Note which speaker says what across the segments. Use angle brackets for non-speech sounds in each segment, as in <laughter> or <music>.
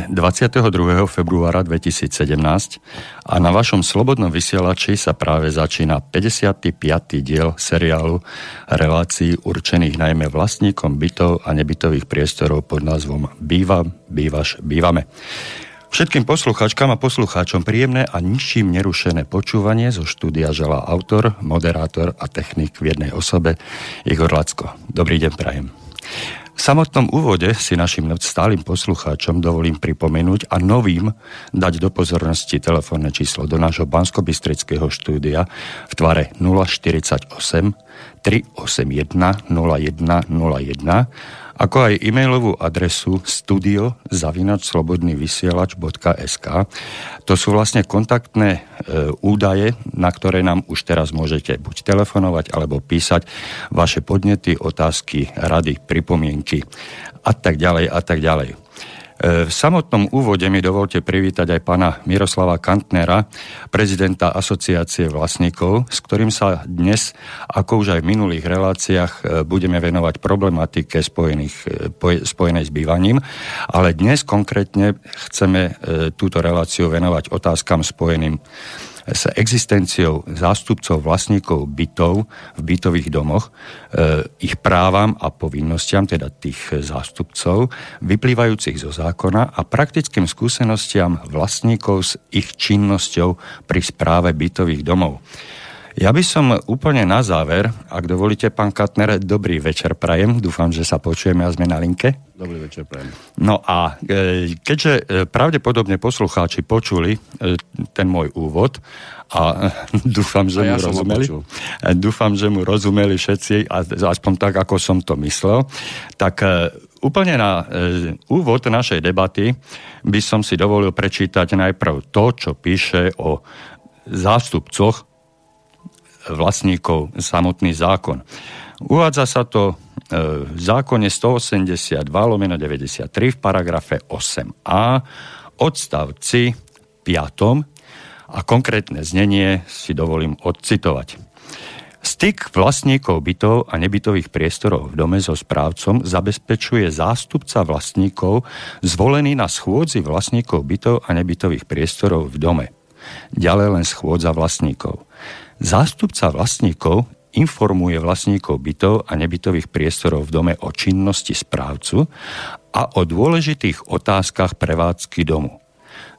Speaker 1: Dnes je 22. februára 2017 a na vašom slobodnom vysielači sa práve začína 55. diel seriálu relácií určených najmä vlastníkom bytov a nebytových priestorov pod názvom Býva, bývaš, bývame. Všetkým posluchačkám a poslucháčom príjemné a ničím nerušené počúvanie zo štúdia želá autor, moderátor a technik v jednej osobe Igor Lacko. Dobrý deň, prajem. V samotnom úvode si našim stálym poslucháčom dovolím pripomenúť a novým dať do pozornosti telefónne číslo do nášho bansko štúdia v tvare 048 381 0101 ako aj e-mailovú adresu studio.slobodnyvysielač.sk To sú vlastne kontaktné e, údaje, na ktoré nám už teraz môžete buď telefonovať alebo písať vaše podnety, otázky, rady, pripomienky a tak ďalej a tak ďalej. E, v samotnom úvode mi dovolte privítať aj pána Miroslava Kantnera, prezidenta Asociácie vlastníkov, s ktorým sa dnes, ako už aj v minulých reláciách, e, budeme venovať problematike spojených, e, spojenej s bývaním, ale dnes konkrétne chceme túto reláciu venovať otázkam spojeným s existenciou zástupcov vlastníkov bytov v bytových domoch, e, ich právam a povinnostiam, teda tých zástupcov, vyplývajúcich zo zákona a praktickým skúsenostiam vlastníkov s ich činnosťou pri správe bytových domov. Ja by som úplne na záver, ak dovolíte, pán Katner, dobrý večer prajem. Dúfam, že sa počujeme a sme na linke.
Speaker 2: Dobrý večer prajem.
Speaker 1: No a e, keďže e, pravdepodobne poslucháči počuli e, ten môj úvod a <laughs> dúfam, že a ja mu rozumeli. Dúfam, že mu rozumeli všetci, aspoň tak, ako som to myslel. Tak úplne na úvod našej debaty by som si dovolil prečítať najprv to, čo píše o zástupcoch vlastníkov samotný zákon. Uvádza sa to e, v zákone 182 lomeno 93 v paragrafe 8a odstavci 5 a konkrétne znenie si dovolím odcitovať. Styk vlastníkov bytov a nebytových priestorov v dome so správcom zabezpečuje zástupca vlastníkov zvolený na schôdzi vlastníkov bytov a nebytových priestorov v dome. Ďalej len schôdza vlastníkov. Zástupca vlastníkov informuje vlastníkov bytov a nebytových priestorov v dome o činnosti správcu a o dôležitých otázkach prevádzky domu.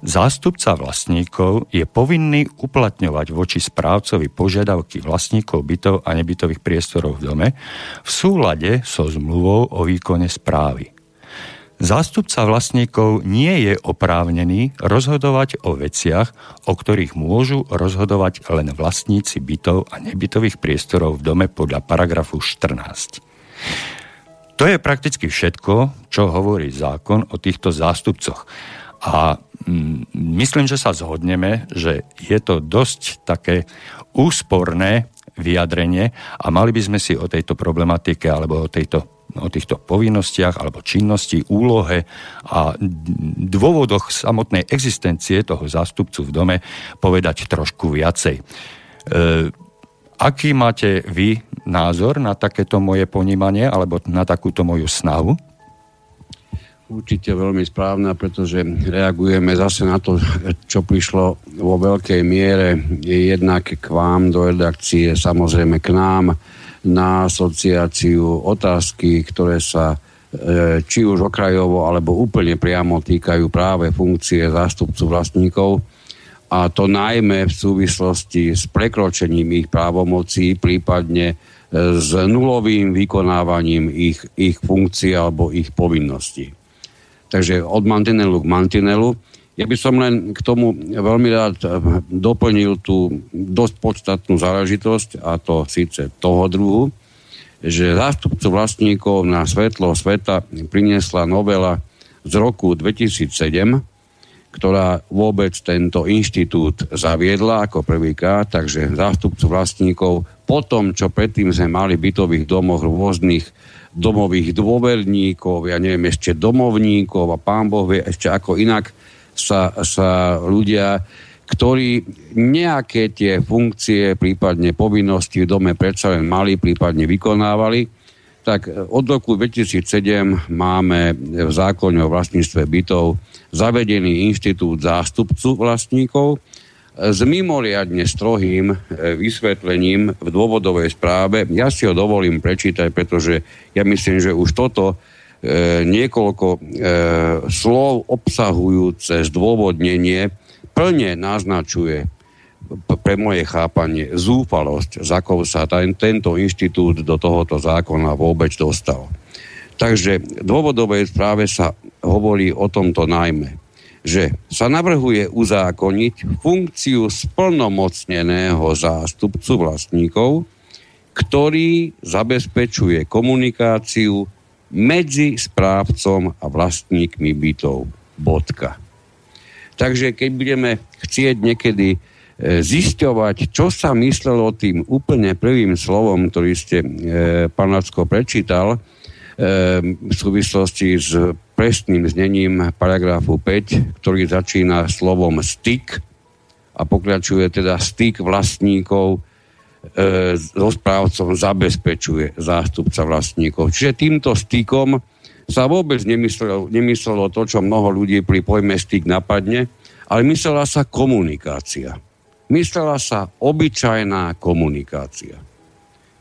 Speaker 1: Zástupca vlastníkov je povinný uplatňovať voči správcovi požiadavky vlastníkov bytov a nebytových priestorov v dome v súlade so zmluvou o výkone správy. Zástupca vlastníkov nie je oprávnený rozhodovať o veciach, o ktorých môžu rozhodovať len vlastníci bytov a nebytových priestorov v dome podľa paragrafu 14. To je prakticky všetko, čo hovorí zákon o týchto zástupcoch. A mm, myslím, že sa zhodneme, že je to dosť také úsporné vyjadrenie a mali by sme si o tejto problematike alebo o tejto o týchto povinnostiach alebo činnosti, úlohe a dôvodoch samotnej existencie toho zástupcu v dome povedať trošku viacej. E, aký máte vy názor na takéto moje ponímanie alebo na takúto moju snahu?
Speaker 2: Určite veľmi správna, pretože reagujeme zase na to, čo prišlo vo veľkej miere jednak k vám do redakcie, samozrejme k nám, na asociáciu otázky, ktoré sa e, či už okrajovo alebo úplne priamo týkajú práve funkcie zástupcu vlastníkov a to najmä v súvislosti s prekročením ich právomocí, prípadne e, s nulovým vykonávaním ich, ich funkcií alebo ich povinností. Takže od mantinelu k mantinelu ja by som len k tomu veľmi rád eh, doplnil tú dosť podstatnú záležitosť a to síce toho druhu, že zástupcu vlastníkov na svetlo sveta priniesla novela z roku 2007, ktorá vôbec tento inštitút zaviedla ako prvýkrát, takže zástupcu vlastníkov po tom, čo predtým sme mali bytových domoch rôznych domových dôverníkov, ja neviem, ešte domovníkov a pán Boh vie ešte ako inak sa, sa ľudia, ktorí nejaké tie funkcie, prípadne povinnosti v dome predsa len mali, prípadne vykonávali, tak od roku 2007 máme v zákone o vlastníctve bytov zavedený inštitút zástupcu vlastníkov s mimoriadne strohým vysvetlením v dôvodovej správe. Ja si ho dovolím prečítať, pretože ja myslím, že už toto e, niekoľko e, slov obsahujúce zdôvodnenie plne naznačuje pre moje chápanie zúfalosť, za akou sa ten, tento inštitút do tohoto zákona vôbec dostal. Takže v dôvodovej správe sa hovorí o tomto najmä, že sa navrhuje uzákoniť funkciu splnomocneného zástupcu vlastníkov, ktorý zabezpečuje komunikáciu medzi správcom a vlastníkmi bytov. Bodka. Takže keď budeme chcieť niekedy E, zisťovať, čo sa myslelo tým úplne prvým slovom, ktorý ste, e, pán Lacko, prečítal e, v súvislosti s presným znením paragrafu 5, ktorý začína slovom styk a pokračuje teda styk vlastníkov e, so správcom zabezpečuje zástupca vlastníkov. Čiže týmto stykom sa vôbec nemyslelo, nemyslelo to, čo mnoho ľudí pri pojme styk napadne, ale myslela sa komunikácia myslela sa obyčajná komunikácia.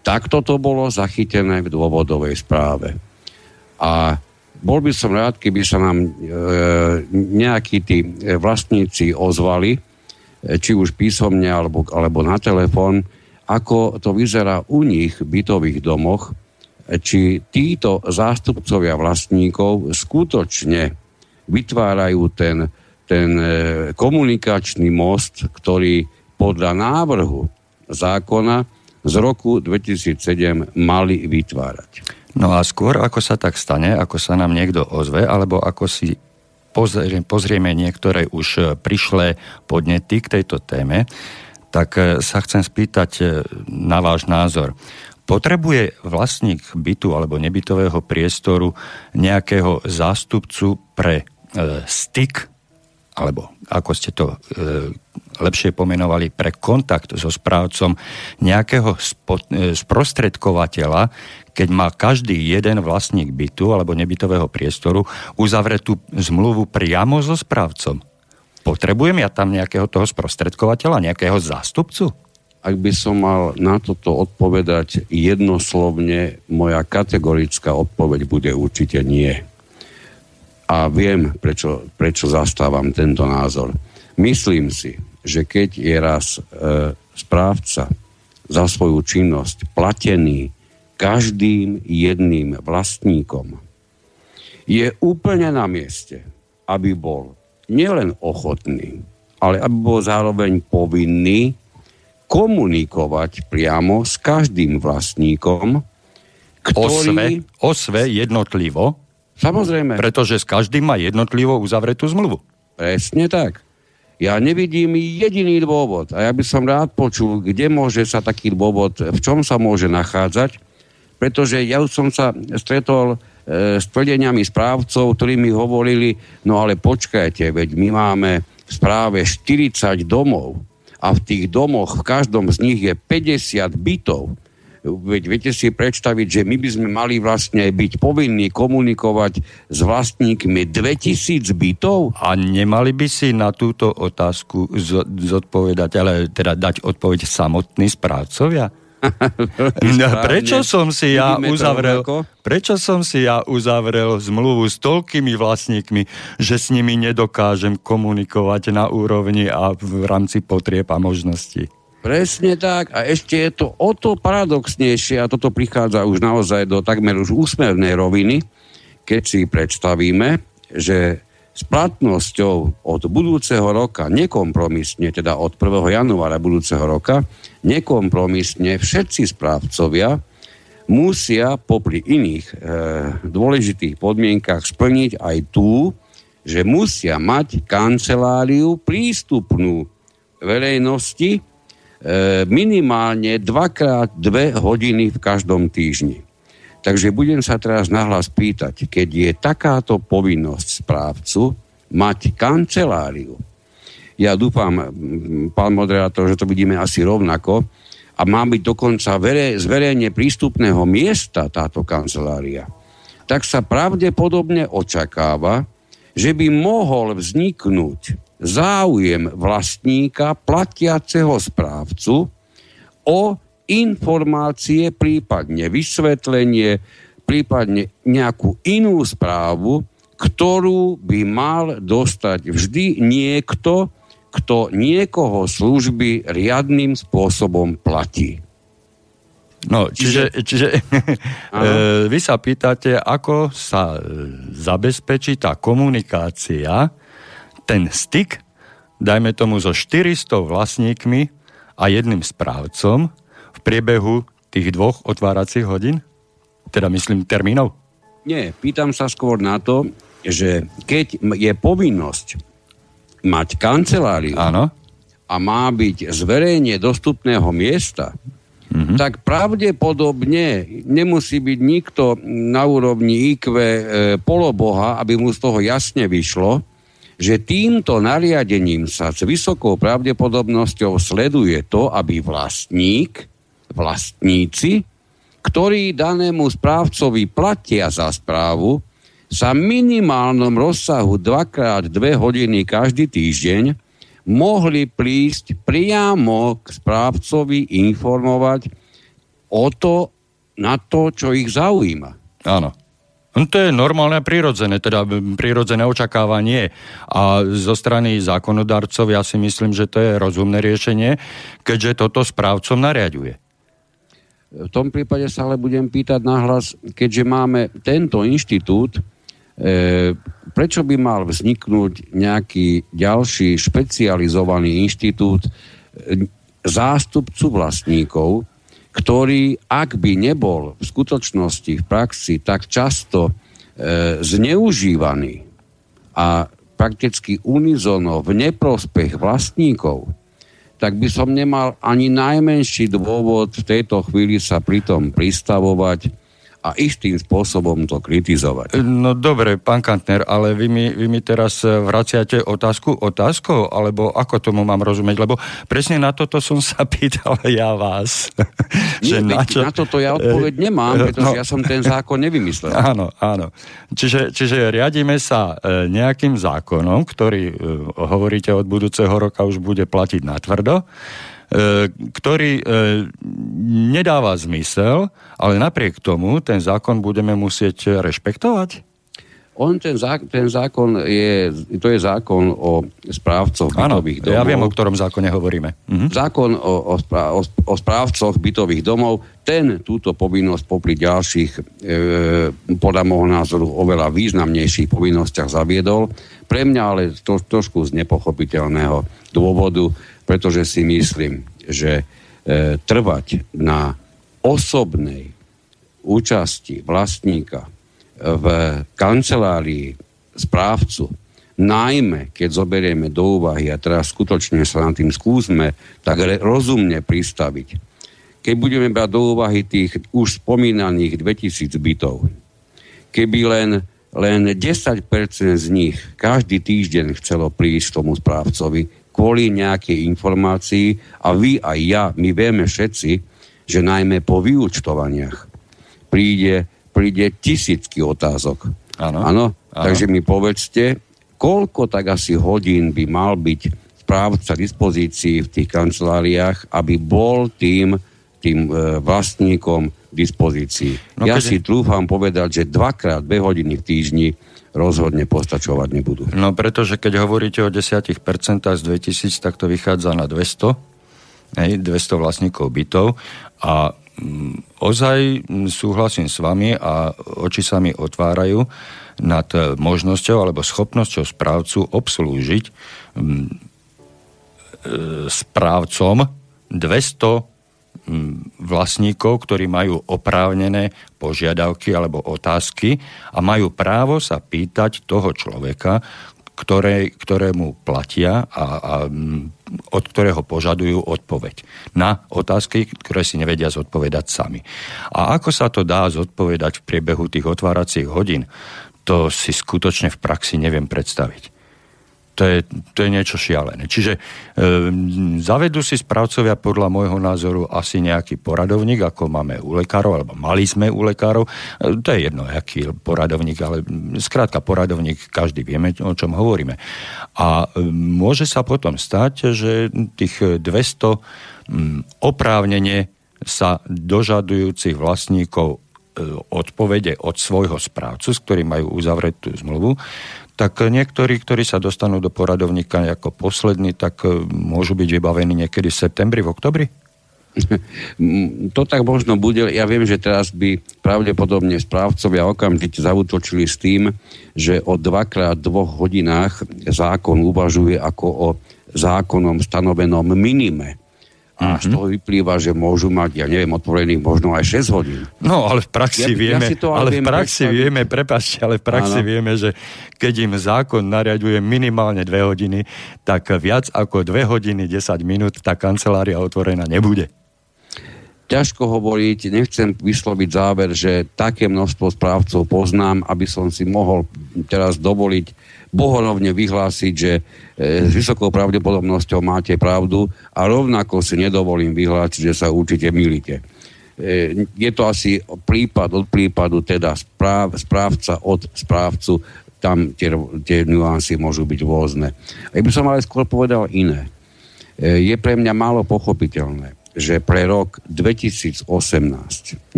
Speaker 2: Takto to bolo zachytené v dôvodovej správe. A bol by som rád, keby sa nám e, nejakí tí vlastníci ozvali, e, či už písomne alebo, alebo na telefón, ako to vyzerá u nich v bytových domoch, e, či títo zástupcovia vlastníkov skutočne vytvárajú ten, ten e, komunikačný most, ktorý podľa návrhu zákona z roku 2007 mali vytvárať.
Speaker 1: No a skôr, ako sa tak stane, ako sa nám niekto ozve, alebo ako si pozrieme niektoré už prišlé podnety k tejto téme, tak e, sa chcem spýtať e, na váš názor. Potrebuje vlastník bytu alebo nebytového priestoru nejakého zástupcu pre e, styk, alebo ako ste to e, lepšie pomenovali, pre kontakt so správcom nejakého spo, e, sprostredkovateľa, keď má každý jeden vlastník bytu alebo nebytového priestoru uzavretú zmluvu priamo so správcom. Potrebujem ja tam nejakého toho sprostredkovateľa, nejakého zástupcu?
Speaker 2: Ak by som mal na toto odpovedať jednoslovne, moja kategorická odpoveď bude určite nie. A viem, prečo, prečo zastávam tento názor. Myslím si, že keď je raz e, správca za svoju činnosť platený každým jedným vlastníkom, je úplne na mieste, aby bol nielen ochotný, ale aby bol zároveň povinný komunikovať priamo s každým vlastníkom,
Speaker 1: ktorý... Osve, osve jednotlivo?
Speaker 2: Samozrejme.
Speaker 1: Pretože s každým má jednotlivo uzavretú zmluvu.
Speaker 2: Presne tak. Ja nevidím jediný dôvod a ja by som rád počul, kde môže sa taký dôvod, v čom sa môže nachádzať, pretože ja už som sa stretol s tvrdeniami správcov, ktorí mi hovorili, no ale počkajte, veď my máme v správe 40 domov a v tých domoch v každom z nich je 50 bytov Veď viete si predstaviť, že my by sme mali vlastne byť povinní komunikovať s vlastníkmi 2000 bytov?
Speaker 1: A nemali by si na túto otázku zodpovedať, ale teda dať odpoveď samotní správcovia? No, prečo som si ja uzavrel, prečo som si ja uzavrel zmluvu s toľkými vlastníkmi, že s nimi nedokážem komunikovať na úrovni a v rámci potrieb a možností?
Speaker 2: Presne tak. A ešte je to o to paradoxnejšie, a toto prichádza už naozaj do takmer už úsmevnej roviny, keď si predstavíme, že s platnosťou od budúceho roka nekompromisne, teda od 1. januára budúceho roka, nekompromisne všetci správcovia musia popri iných e, dôležitých podmienkach splniť aj tú, že musia mať kanceláriu prístupnú verejnosti E, minimálne dvakrát dve hodiny v každom týždni. Takže budem sa teraz nahlas pýtať, keď je takáto povinnosť správcu mať kanceláriu. Ja dúfam, pán moderátor, že to vidíme asi rovnako, a má byť dokonca vere, z verejne prístupného miesta táto kancelária, tak sa pravdepodobne očakáva, že by mohol vzniknúť záujem vlastníka platiaceho správcu o informácie, prípadne vysvetlenie, prípadne nejakú inú správu, ktorú by mal dostať vždy niekto, kto niekoho služby riadným spôsobom platí.
Speaker 1: No, čiže, čiže <laughs> e, vy sa pýtate, ako sa e, zabezpečí tá komunikácia, ten styk, dajme tomu so 400 vlastníkmi a jedným správcom priebehu tých dvoch otváracích hodín? Teda myslím termínov?
Speaker 2: Nie, pýtam sa skôr na to, že keď je povinnosť mať kanceláriu
Speaker 1: Áno.
Speaker 2: a má byť z verejne dostupného miesta, mm-hmm. tak pravdepodobne nemusí byť nikto na úrovni IQ e, poloboha, aby mu z toho jasne vyšlo, že týmto nariadením sa s vysokou pravdepodobnosťou sleduje to, aby vlastník, vlastníci, ktorí danému správcovi platia za správu, sa minimálnom rozsahu 2x2 hodiny každý týždeň mohli prísť priamo k správcovi informovať o to, na to, čo ich zaujíma.
Speaker 1: Áno. No to je normálne a prirodzené, teda prirodzené očakávanie. A zo strany zákonodarcov ja si myslím, že to je rozumné riešenie, keďže toto správcom nariaduje.
Speaker 2: V tom prípade sa ale budem pýtať nahlas, keďže máme tento inštitút, e, prečo by mal vzniknúť nejaký ďalší špecializovaný inštitút e, zástupcu vlastníkov, ktorý, ak by nebol v skutočnosti, v praxi tak často e, zneužívaný a prakticky unizono v neprospech vlastníkov, tak by som nemal ani najmenší dôvod v tejto chvíli sa pri tom pristavovať a istým spôsobom to kritizovať.
Speaker 1: No dobre, pán Kantner, ale vy mi, vy mi teraz e, vraciate otázku otázkou, alebo ako tomu mám rozumieť? Lebo presne na toto som <laughs> sa pýtal ja vás. <laughs>
Speaker 2: Nie, že na, čo... na toto ja odpoveď nemám, pretože no... ja som ten zákon nevymyslel. <laughs>
Speaker 1: Áno, áno. Čiže, čiže riadíme sa nejakým zákonom, ktorý, hovoríte, od budúceho roka už bude platiť na tvrdo ktorý e, nedáva zmysel, ale napriek tomu ten zákon budeme musieť rešpektovať?
Speaker 2: On ten, zá, ten zákon je, to je zákon o správcoch bytových domov.
Speaker 1: ja viem, o ktorom zákone hovoríme.
Speaker 2: Mhm. Zákon o, o, správ, o správcoch bytových domov, ten túto povinnosť popri ďalších, e, podľa môjho názoru, oveľa významnejších povinnostiach zaviedol. Pre mňa ale to, trošku z nepochopiteľného dôvodu, pretože si myslím, že e, trvať na osobnej účasti vlastníka v kancelárii správcu, najmä keď zoberieme do úvahy, a teraz skutočne sa nad tým skúsme tak rozumne pristaviť, keď budeme brať do úvahy tých už spomínaných 2000 bytov, keby len, len 10% z nich každý týždeň chcelo prísť tomu správcovi, kvôli nejakej informácii a vy a ja, my vieme všetci, že najmä po vyučtovaniach príde, príde tisícky otázok.
Speaker 1: Áno.
Speaker 2: Takže mi povedzte, koľko tak asi hodín by mal byť správca dispozícii v tých kanceláriách, aby bol tým, tým e, vlastníkom dispozícii. No, ja keď... si trúfam povedať, že dvakrát dve hodiny v týždni rozhodne postačovať nebudú.
Speaker 1: No pretože keď hovoríte o 10% z 2000, tak to vychádza na 200, hej, 200 vlastníkov bytov a mm, ozaj súhlasím s vami a oči sa mi otvárajú nad možnosťou alebo schopnosťou správcu obslúžiť mm, e, správcom 200 vlastníkov, ktorí majú oprávnené požiadavky alebo otázky a majú právo sa pýtať toho človeka, ktoré, ktorému platia a, a od ktorého požadujú odpoveď na otázky, ktoré si nevedia zodpovedať sami. A ako sa to dá zodpovedať v priebehu tých otváracích hodín, to si skutočne v praxi neviem predstaviť. To je, to je niečo šialené. Čiže e, zavedú si správcovia podľa môjho názoru asi nejaký poradovník, ako máme u lekárov, alebo mali sme u lekárov. E, to je jedno, aký poradovník, ale skrátka poradovník, každý vieme, o čom hovoríme. A e, môže sa potom stať, že tých 200 m, oprávnene sa dožadujúcich vlastníkov e, odpovede od svojho správcu, s ktorým majú uzavretú zmluvu, tak niektorí, ktorí sa dostanú do poradovníka ako poslední, tak e, môžu byť vybavení niekedy v septembri, v oktobri? <laughs>
Speaker 2: To tak možno bude. Ja viem, že teraz by pravdepodobne správcovia okamžite zautočili s tým, že o dvakrát dvoch hodinách zákon uvažuje ako o zákonom stanovenom minime. A mm-hmm. z toho vyplýva, že môžu mať, ja neviem, otvorených možno aj 6 hodín.
Speaker 1: No, ale v praxi ja, vieme, ja to ale, ale v praxi predstaviť. vieme, prepačte, ale v praxi Áno. vieme, že keď im zákon nariaduje minimálne 2 hodiny, tak viac ako 2 hodiny 10 minút tá kancelária otvorená nebude
Speaker 2: ťažko hovoriť, nechcem vysloviť záver, že také množstvo správcov poznám, aby som si mohol teraz dovoliť bohorovne vyhlásiť, že e, s vysokou pravdepodobnosťou máte pravdu a rovnako si nedovolím vyhlásiť, že sa určite milíte. E, je to asi prípad od prípadu, teda správ, správca od správcu, tam tie, tie nuancy môžu byť rôzne. Ja by som ale skôr povedal iné. E, je pre mňa málo pochopiteľné, že pre rok 2018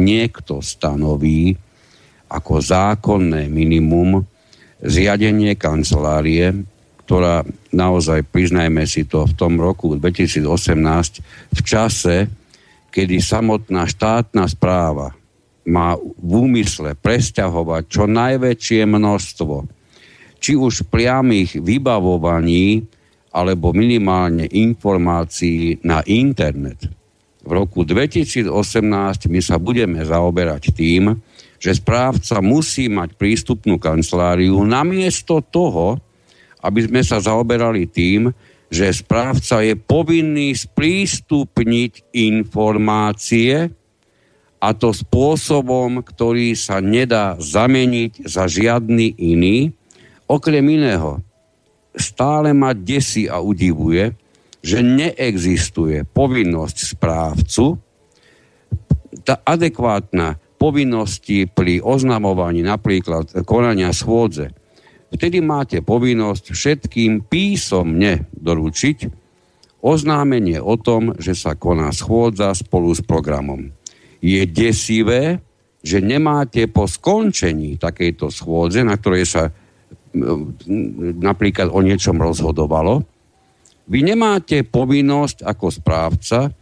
Speaker 2: niekto stanoví ako zákonné minimum zriadenie kancelárie, ktorá naozaj, priznajme si to, v tom roku 2018 v čase, kedy samotná štátna správa má v úmysle presťahovať čo najväčšie množstvo či už priamých vybavovaní alebo minimálne informácií na internet. V roku 2018 my sa budeme zaoberať tým, že správca musí mať prístupnú kanceláriu namiesto toho, aby sme sa zaoberali tým, že správca je povinný sprístupniť informácie a to spôsobom, ktorý sa nedá zameniť za žiadny iný. Okrem iného, stále ma desí a udivuje, že neexistuje povinnosť správcu, tá adekvátna povinnosti pri oznamovaní napríklad konania schôdze, vtedy máte povinnosť všetkým písomne doručiť oznámenie o tom, že sa koná schôdza spolu s programom. Je desivé, že nemáte po skončení takejto schôdze, na ktorej sa napríklad o niečom rozhodovalo, vy nemáte povinnosť ako správca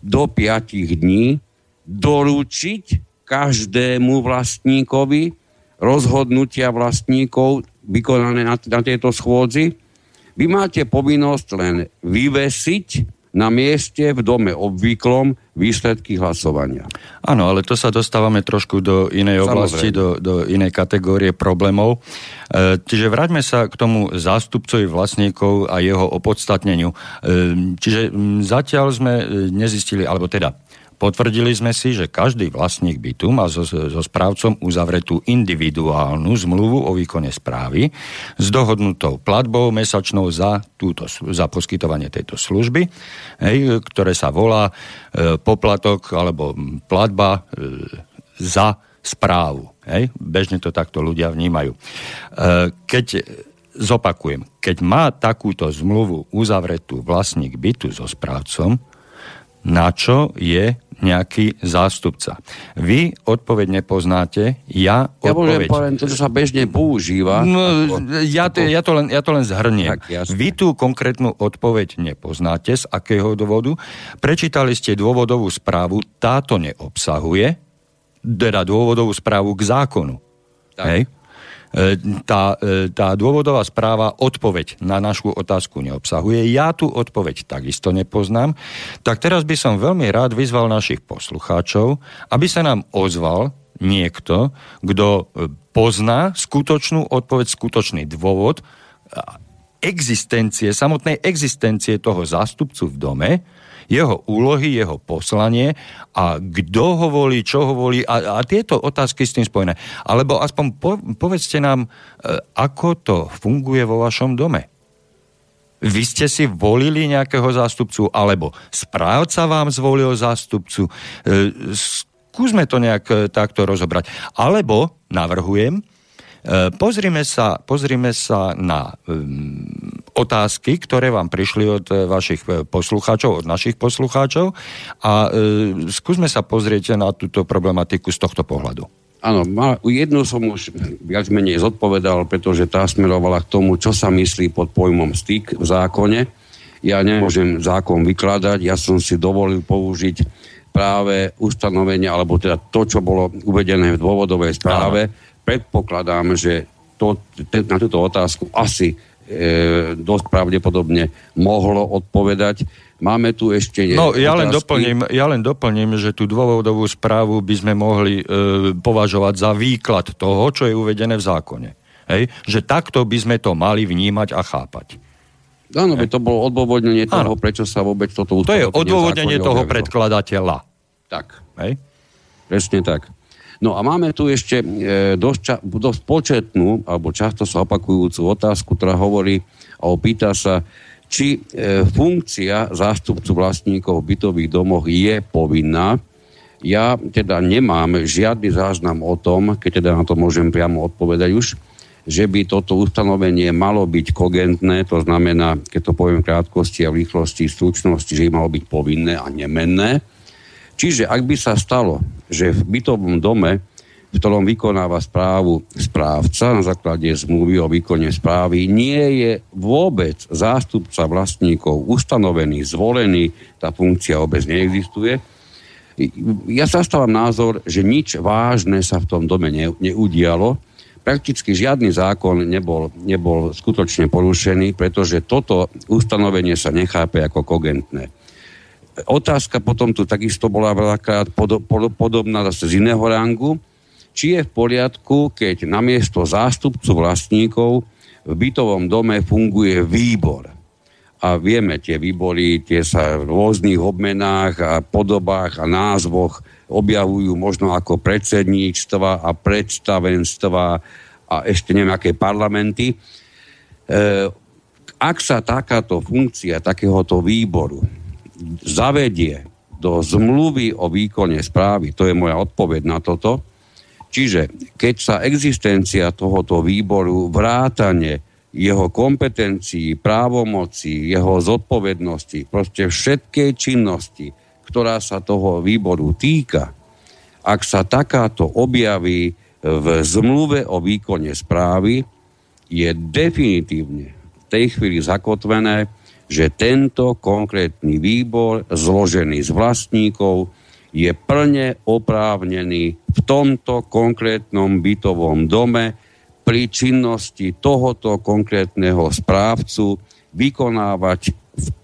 Speaker 2: do 5 dní doručiť každému vlastníkovi rozhodnutia vlastníkov vykonané na, na tejto schôdzi. Vy máte povinnosť len vyvesiť na mieste v dome obvyklom výsledky hlasovania.
Speaker 1: Áno, ale to sa dostávame trošku do inej Samozrejme. oblasti, do, do inej kategórie problémov. E, čiže vráťme sa k tomu zástupcovi vlastníkov a jeho opodstatneniu. E, čiže zatiaľ sme e, nezistili, alebo teda Potvrdili sme si, že každý vlastník bytu má so, so správcom uzavretú individuálnu zmluvu o výkone správy s dohodnutou platbou mesačnou za, túto, za poskytovanie tejto služby, hej, ktoré sa volá e, poplatok alebo platba e, za správu. Hej. Bežne to takto ľudia vnímajú. E, keď zopakujem, keď má takúto zmluvu uzavretú vlastník bytu so správcom, na čo je nejaký zástupca. Vy odpoveď nepoznáte, ja odpoveď... Ja
Speaker 2: môžem povedať to, čo sa bežne používa. No,
Speaker 1: ako, ja, to, ja, to len, ja to len zhrniem. Tak, Vy tú konkrétnu odpoveď nepoznáte, z akého dôvodu. Prečítali ste dôvodovú správu, táto neobsahuje, teda dôvodovú správu k zákonu. Tak. Hej? E, tá, e, tá dôvodová správa odpoveď na našu otázku neobsahuje. Ja tú odpoveď takisto nepoznám. Tak teraz by som veľmi rád vyzval našich poslucháčov, aby sa nám ozval niekto, kto e, pozná skutočnú odpoveď, skutočný dôvod existencie, samotnej existencie toho zástupcu v dome, jeho úlohy, jeho poslanie a kto ho volí, čo ho volí a, a tieto otázky s tým spojené. Alebo aspoň po, povedzte nám, e, ako to funguje vo vašom dome. Vy ste si volili nejakého zástupcu, alebo správca vám zvolil zástupcu. E, skúsme to nejak e, takto rozobrať. Alebo, navrhujem, pozrime sa, pozrime sa na um, otázky, ktoré vám prišli od vašich poslucháčov, od našich poslucháčov a uh, skúsme sa pozrieť na túto problematiku z tohto pohľadu.
Speaker 2: Áno, jednu som už viac menej zodpovedal, pretože tá smerovala k tomu, čo sa myslí pod pojmom styk v zákone. Ja nemôžem zákon vykladať, ja som si dovolil použiť práve ustanovenie, alebo teda to, čo bolo uvedené v dôvodovej správe. Áno. Predpokladám, že to, na túto otázku asi e, dosť pravdepodobne mohlo odpovedať Máme tu ešte...
Speaker 1: No, ja len, doplním, ja len doplním, že tú dôvodovú správu by sme mohli e, považovať za výklad toho, čo je uvedené v zákone. Hej? Že takto by sme to mali vnímať a chápať.
Speaker 2: Áno, by to bolo odôvodnenie toho, prečo sa vôbec toto...
Speaker 1: To je odôvodnenie toho objavilo. predkladateľa.
Speaker 2: Tak. Hej? Presne tak. No a máme tu ešte e, dosť, ča, dosť početnú, alebo často sa opakujúcu otázku, ktorá hovorí a opýta sa, či e, funkcia zástupcu vlastníkov v bytových domoch je povinná. Ja teda nemám žiadny záznam o tom, keď teda na to môžem priamo odpovedať už, že by toto ustanovenie malo byť kogentné, to znamená, keď to poviem v krátkosti a v rýchlosti, stručnosti, že by malo byť povinné a nemenné. Čiže ak by sa stalo, že v bytovom dome v ktorom vykonáva správu správca na základe zmluvy o výkone správy, nie je vôbec zástupca vlastníkov ustanovený, zvolený, tá funkcia vôbec neexistuje. Ja zastávam názor, že nič vážne sa v tom dome ne, neudialo. Prakticky žiadny zákon nebol, nebol skutočne porušený, pretože toto ustanovenie sa nechápe ako kogentné. Otázka potom tu takisto bola veľakrát podobná zase z iného rangu, či je v poriadku, keď namiesto zástupcu vlastníkov v bytovom dome funguje výbor. A vieme, tie výbory, tie sa v rôznych obmenách a podobách a názvoch objavujú možno ako predsedníctva a predstavenstva a ešte neviem, aké parlamenty. E, ak sa takáto funkcia takéhoto výboru zavedie do zmluvy o výkone správy, to je moja odpoveď na toto, Čiže keď sa existencia tohoto výboru vrátane jeho kompetencií, právomocí, jeho zodpovednosti, proste všetkej činnosti, ktorá sa toho výboru týka, ak sa takáto objaví v zmluve o výkone správy, je definitívne v tej chvíli zakotvené, že tento konkrétny výbor, zložený z vlastníkov, je plne oprávnený v tomto konkrétnom bytovom dome pri činnosti tohoto konkrétneho správcu vykonávať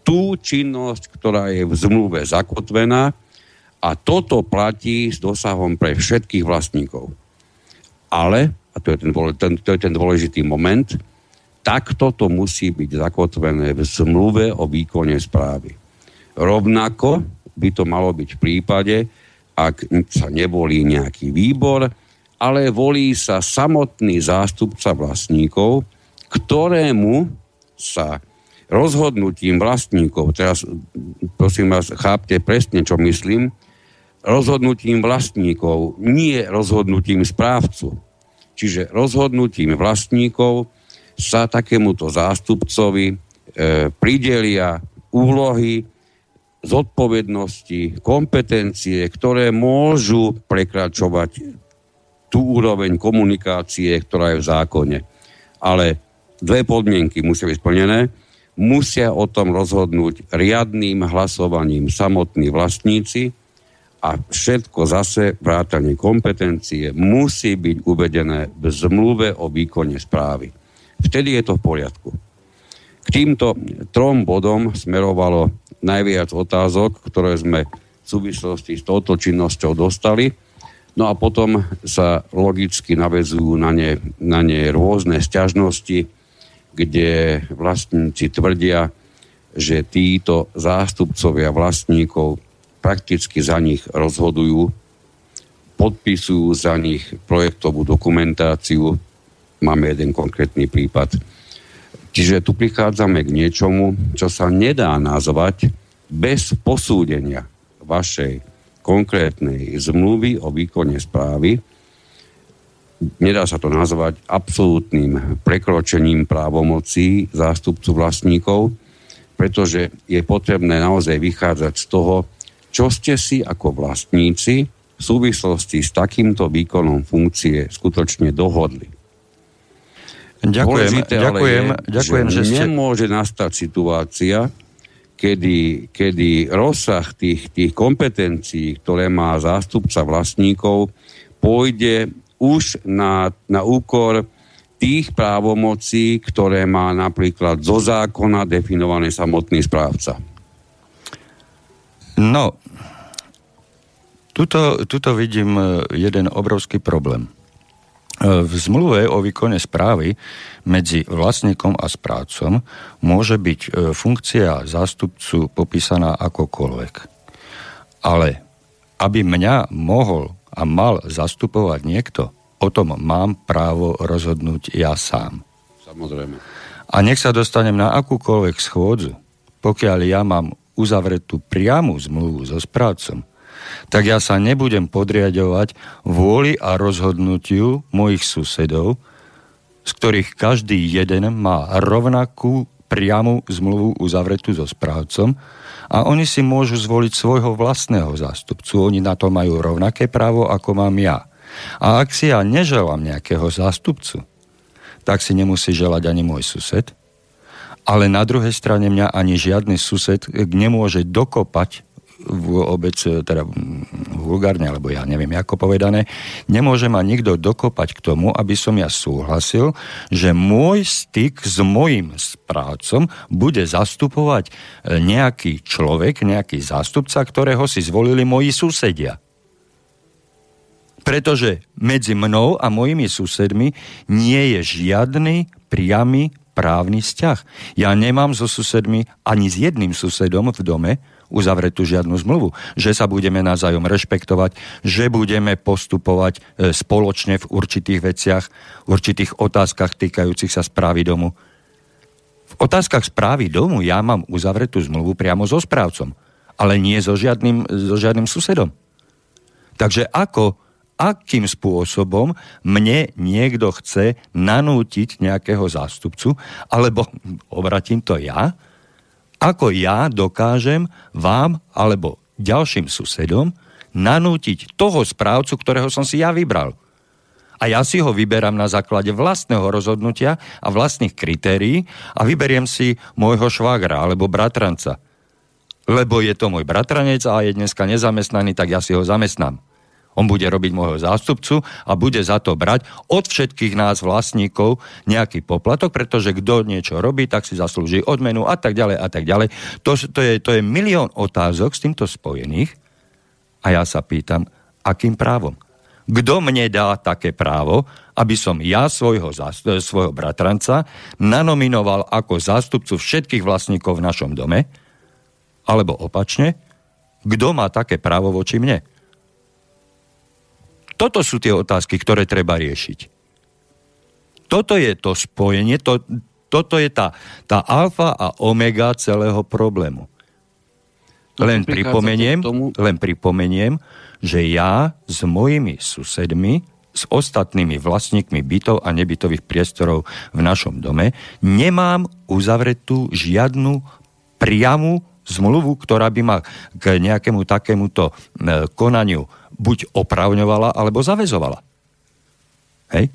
Speaker 2: tú činnosť, ktorá je v zmluve zakotvená a toto platí s dosahom pre všetkých vlastníkov. Ale, a to je ten, to je ten dôležitý moment, takto to musí byť zakotvené v zmluve o výkone správy. Rovnako by to malo byť v prípade, ak sa nevolí nejaký výbor, ale volí sa samotný zástupca vlastníkov, ktorému sa rozhodnutím vlastníkov, teraz prosím vás, chápte presne, čo myslím, rozhodnutím vlastníkov, nie rozhodnutím správcu. Čiže rozhodnutím vlastníkov sa takémuto zástupcovi e, pridelia úlohy, zodpovednosti, kompetencie, ktoré môžu prekračovať tú úroveň komunikácie, ktorá je v zákone. Ale dve podmienky musia byť splnené. Musia o tom rozhodnúť riadným hlasovaním samotní vlastníci a všetko zase vrátanie kompetencie musí byť uvedené v zmluve o výkone správy. Vtedy je to v poriadku. K týmto trom bodom smerovalo najviac otázok, ktoré sme v súvislosti s touto činnosťou dostali. No a potom sa logicky navezujú na ne, na ne rôzne sťažnosti, kde vlastníci tvrdia, že títo zástupcovia vlastníkov prakticky za nich rozhodujú, podpisujú za nich projektovú dokumentáciu. Máme jeden konkrétny prípad Čiže tu prichádzame k niečomu, čo sa nedá nazvať bez posúdenia vašej konkrétnej zmluvy o výkone správy. Nedá sa to nazvať absolútnym prekročením právomocí zástupcu vlastníkov, pretože je potrebné naozaj vychádzať z toho, čo ste si ako vlastníci v súvislosti s takýmto výkonom funkcie skutočne dohodli.
Speaker 1: Ďakujem, ďakujem,
Speaker 2: je, ďakujem, že, že ste... nemôže nastať situácia, kedy, kedy rozsah tých, tých kompetencií, ktoré má zástupca vlastníkov, pôjde už na, na úkor tých právomocí, ktoré má napríklad zo zákona definovaný samotný správca.
Speaker 1: No, tuto, tuto vidím eh, jeden obrovský problém. V zmluve o výkone správy medzi vlastníkom a správcom môže byť e, funkcia zástupcu popísaná akokoľvek. Ale aby mňa mohol a mal zastupovať niekto, o tom mám právo rozhodnúť ja sám.
Speaker 2: Samozrejme.
Speaker 1: A nech sa dostanem na akúkoľvek schôdzu, pokiaľ ja mám uzavretú priamu zmluvu so správcom, tak ja sa nebudem podriadovať vôli a rozhodnutiu mojich susedov, z ktorých každý jeden má rovnakú priamu zmluvu uzavretú so správcom a oni si môžu zvoliť svojho vlastného zástupcu. Oni na to majú rovnaké právo, ako mám ja. A ak si ja neželám nejakého zástupcu, tak si nemusí želať ani môj sused, ale na druhej strane mňa ani žiadny sused nemôže dokopať vôbec, teda vulgárne, alebo ja neviem ako povedané, nemôže ma nikto dokopať k tomu, aby som ja súhlasil, že môj styk s mojim správcom bude zastupovať e, nejaký človek, nejaký zástupca, ktorého si zvolili moji susedia. Pretože medzi mnou a mojimi susedmi nie je žiadny priamy právny vzťah. Ja nemám so susedmi ani s jedným susedom v dome uzavretú žiadnu zmluvu. Že sa budeme navzájom rešpektovať, že budeme postupovať e, spoločne v určitých veciach, v určitých otázkach týkajúcich sa správy domu. V otázkach správy domu ja mám uzavretú zmluvu priamo so správcom, ale nie so žiadnym, so žiadnym susedom. Takže ako, akým spôsobom mne niekto chce nanútiť nejakého zástupcu, alebo obratím to ja, ako ja dokážem vám alebo ďalším susedom nanútiť toho správcu, ktorého som si ja vybral. A ja si ho vyberám na základe vlastného rozhodnutia a vlastných kritérií a vyberiem si môjho švágra alebo bratranca. Lebo je to môj bratranec a je dneska nezamestnaný, tak ja si ho zamestnám. On bude robiť môjho zástupcu a bude za to brať od všetkých nás vlastníkov nejaký poplatok, pretože kto niečo robí, tak si zaslúži odmenu a tak ďalej a tak ďalej. To, to, je, to je milión otázok s týmto spojených a ja sa pýtam, akým právom? Kto mne dá také právo, aby som ja svojho, svojho bratranca nanominoval ako zástupcu všetkých vlastníkov v našom dome? Alebo opačne, kto má také právo voči mne? Toto sú tie otázky, ktoré treba riešiť. Toto je to spojenie, to, toto je tá, tá alfa a omega celého problému. Len pripomeniem, len pripomeniem, že ja s mojimi susedmi, s ostatnými vlastníkmi bytov a nebytových priestorov v našom dome nemám uzavretú žiadnu priamu zmluvu, ktorá by ma k nejakému takémuto e, konaniu buď opravňovala, alebo zavezovala. Hej?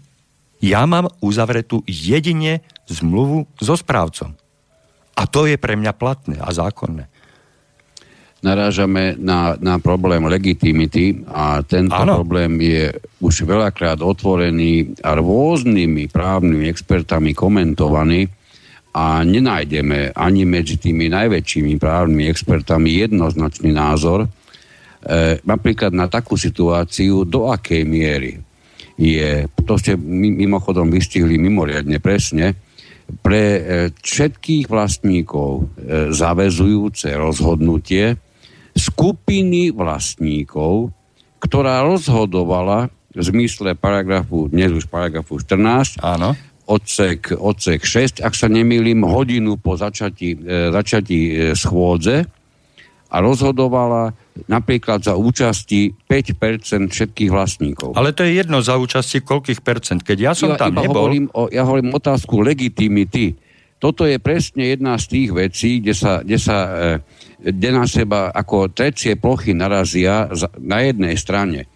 Speaker 1: Ja mám uzavretú jedine zmluvu so správcom. A to je pre mňa platné a zákonné.
Speaker 2: Narážame na, na problém legitimity a tento ano. problém je už veľakrát otvorený a rôznymi právnymi expertami komentovaný a nenájdeme ani medzi tými najväčšími právnymi expertami jednoznačný názor, napríklad na takú situáciu, do akej miery je, to ste mimochodom vystihli mimoriadne presne, pre e, všetkých vlastníkov e, zavezujúce rozhodnutie skupiny vlastníkov, ktorá rozhodovala v zmysle paragrafu, dnes už paragrafu 14,
Speaker 1: Áno.
Speaker 2: odsek, odsek 6, ak sa nemýlim, hodinu po začatí, e, začatí e, schôdze a rozhodovala napríklad za účasti 5% všetkých vlastníkov.
Speaker 1: Ale to je jedno za účasti koľkých percent. Keď ja som ja tam nebol...
Speaker 2: Hovorím o, ja hovorím otázku legitimity. Toto je presne jedna z tých vecí, kde sa, kde sa e, kde na seba ako trecie plochy narazia na jednej strane.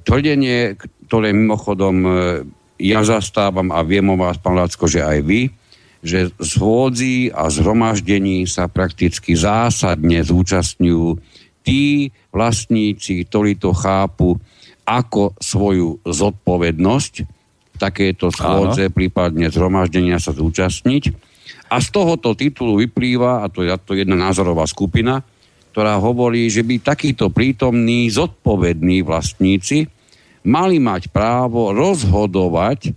Speaker 2: Tvrdenie, ktoré mimochodom e, ja zastávam a viem o vás, pán Lacko, že aj vy, že schôdzi a zhromaždení sa prakticky zásadne zúčastňujú tí vlastníci, ktorí to chápu ako svoju zodpovednosť takéto schôdze, Áno. prípadne zhromaždenia sa zúčastniť. A z tohoto titulu vyplýva, a to je to jedna názorová skupina, ktorá hovorí, že by takíto prítomní zodpovední vlastníci mali mať právo rozhodovať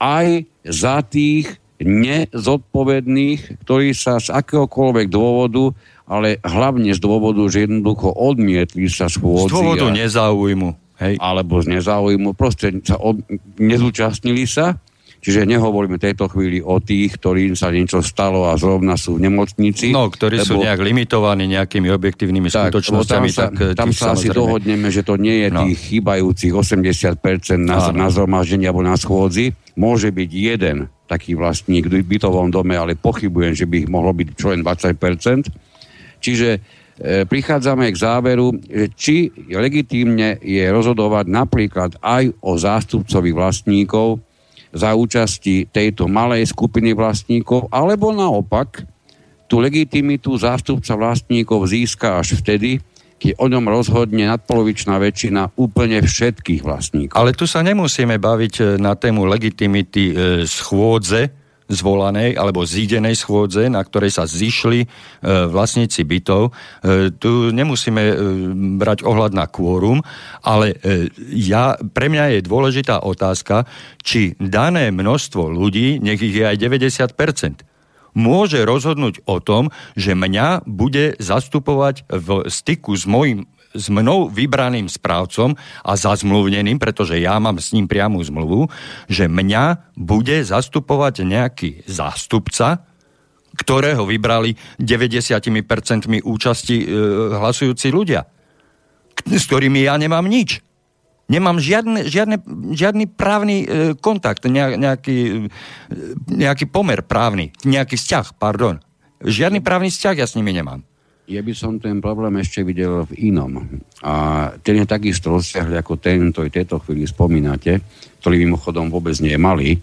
Speaker 2: aj za tých nezodpovedných, ktorí sa z akéhokoľvek dôvodu, ale hlavne z dôvodu, že jednoducho odmietli sa schôdzi.
Speaker 1: Z dôvodu nezáujmu.
Speaker 2: Hej. Alebo z nezáujmu, proste sa od, nezúčastnili sa Čiže nehovoríme v tejto chvíli o tých, ktorým sa niečo stalo a zrovna sú v nemocnici.
Speaker 1: No, ktorí lebo, sú nejak limitovaní nejakými objektívnymi tak, skutočnosťami.
Speaker 2: Tam sa, tak, tam sa asi dohodneme, že to nie je no. tých chýbajúcich 80% na, na zhromaždení alebo na schôdzi. Môže byť jeden taký vlastník v bytovom dome, ale pochybujem, že by ich mohlo byť čo len 20%. Čiže e, prichádzame k záveru, že či legitímne je rozhodovať napríklad aj o zástupcovi vlastníkov, za účasti tejto malej skupiny vlastníkov, alebo naopak tú legitimitu zástupca vlastníkov získa až vtedy, keď o ňom rozhodne nadpolovičná väčšina úplne všetkých vlastníkov.
Speaker 1: Ale tu sa nemusíme baviť e, na tému legitimity e, schôdze, zvolanej alebo zídenej schôdze, na ktorej sa zišli e, vlastníci bytov. Tu nemusíme brať ohľad na kvórum, ale ja, pre mňa je dôležitá otázka, či dané množstvo ľudí, nech ich je aj 90%, môže rozhodnúť o tom, že mňa bude zastupovať v styku s mojim s mnou vybraným správcom a zazmluvneným, pretože ja mám s ním priamu zmluvu, že mňa bude zastupovať nejaký zástupca, ktorého vybrali 90% účasti e, hlasujúci ľudia, s ktorými ja nemám nič. Nemám žiadne, žiadne, žiadny právny e, kontakt, nejaký, e, nejaký pomer právny, nejaký vzťah, pardon. Žiadny právny vzťah ja s nimi nemám.
Speaker 2: Ja by som ten problém ešte videl v inom. A ten je takisto rozsiahly ako ten, ktorý tejto chvíli spomínate, ktorý mimochodom vôbec nie je malý. E,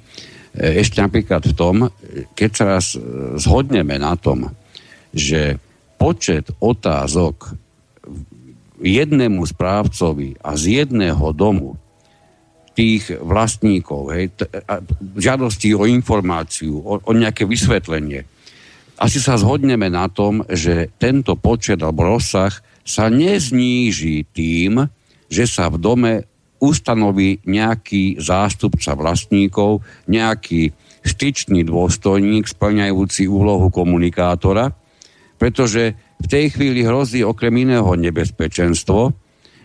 Speaker 2: ešte napríklad v tom, keď sa raz e, zhodneme na tom, že počet otázok jednému správcovi a z jedného domu tých vlastníkov, hej, t- žiadosti o informáciu, o, o nejaké vysvetlenie, asi sa zhodneme na tom, že tento počet alebo rozsah sa nezníži tým, že sa v dome ustanoví nejaký zástupca vlastníkov, nejaký styčný dôstojník splňajúci úlohu komunikátora, pretože v tej chvíli hrozí okrem iného nebezpečenstvo,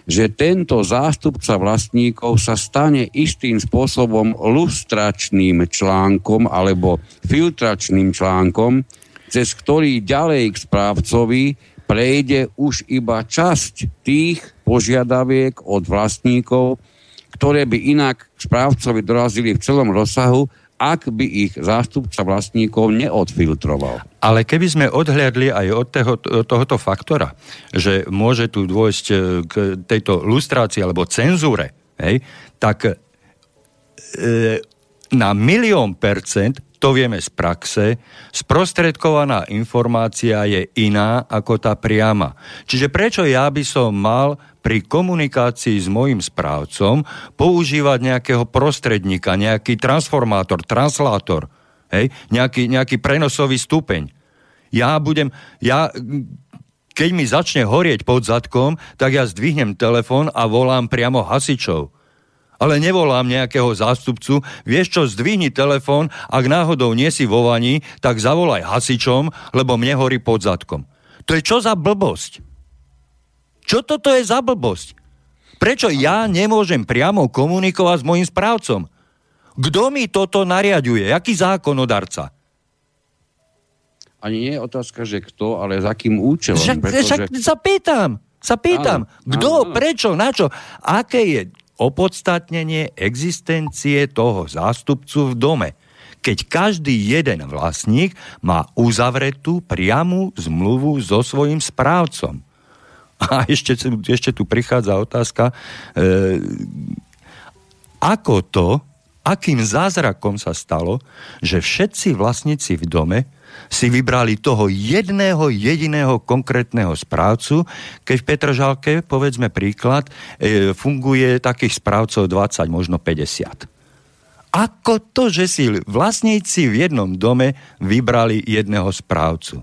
Speaker 2: že tento zástupca vlastníkov sa stane istým spôsobom lustračným článkom alebo filtračným článkom, cez ktorý ďalej k správcovi prejde už iba časť tých požiadaviek od vlastníkov, ktoré by inak správcovi dorazili v celom rozsahu, ak by ich zástupca vlastníkov neodfiltroval.
Speaker 1: Ale keby sme odhľadli aj od toho, tohoto faktora, že môže tu dôjsť e, k tejto lustrácii alebo cenzúre, hej, tak e, na milión percent to vieme z praxe, sprostredkovaná informácia je iná ako tá priama. Čiže prečo ja by som mal pri komunikácii s mojim správcom používať nejakého prostredníka, nejaký transformátor, translátor, hej? Nejaký, nejaký prenosový stupeň. Ja budem, ja, keď mi začne horieť pod zadkom, tak ja zdvihnem telefón a volám priamo hasičov ale nevolám nejakého zástupcu. Vieš čo, zdvihni telefón, ak náhodou nie si vo vani, tak zavolaj hasičom, lebo mne horí pod zadkom. To je čo za blbosť? Čo toto je za blbosť? Prečo ja nemôžem priamo komunikovať s mojim správcom? Kto mi toto nariaduje? Jaký zákonodarca?
Speaker 2: Ani nie je otázka, že kto, ale za akým účelom.
Speaker 1: Však, pretože... však sa pýtam, sa pýtam, áno, kto, áno, prečo, na čo, aké je opodstatnenie existencie toho zástupcu v dome keď každý jeden vlastník má uzavretú priamu zmluvu so svojím správcom. A ešte, ešte tu prichádza otázka, e, ako to, akým zázrakom sa stalo, že všetci vlastníci v dome si vybrali toho jedného jediného konkrétneho správcu, keď v Petržalke, povedzme príklad, e, funguje takých správcov 20, možno 50. Ako to, že si vlastníci v jednom dome vybrali jedného správcu?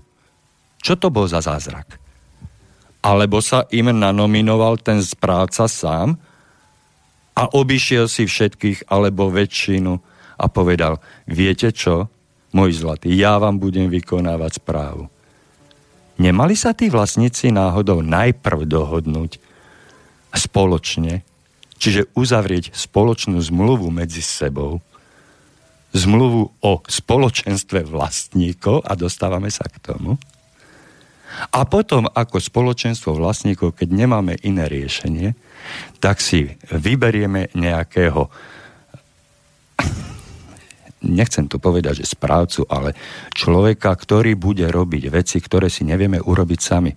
Speaker 1: Čo to bol za zázrak? Alebo sa im nanominoval ten správca sám a obišiel si všetkých alebo väčšinu a povedal, viete čo, môj zlatý, ja vám budem vykonávať správu. Nemali sa tí vlastníci náhodou najprv dohodnúť spoločne, čiže uzavrieť spoločnú zmluvu medzi sebou, zmluvu o spoločenstve vlastníkov a dostávame sa k tomu. A potom ako spoločenstvo vlastníkov, keď nemáme iné riešenie, tak si vyberieme nejakého nechcem to povedať, že správcu, ale človeka, ktorý bude robiť veci, ktoré si nevieme urobiť sami.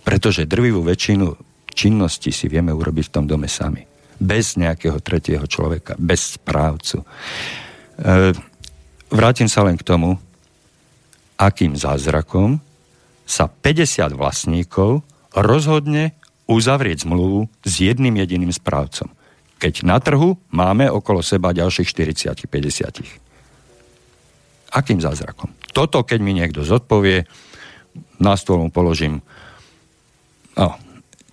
Speaker 1: Pretože drvivú väčšinu činností si vieme urobiť v tom dome sami. Bez nejakého tretieho človeka, bez správcu. E, vrátim sa len k tomu, akým zázrakom sa 50 vlastníkov rozhodne uzavrieť zmluvu s jedným jediným správcom keď na trhu máme okolo seba ďalších 40-50. Akým zázrakom? Toto, keď mi niekto zodpovie, na stôl mu položím, no,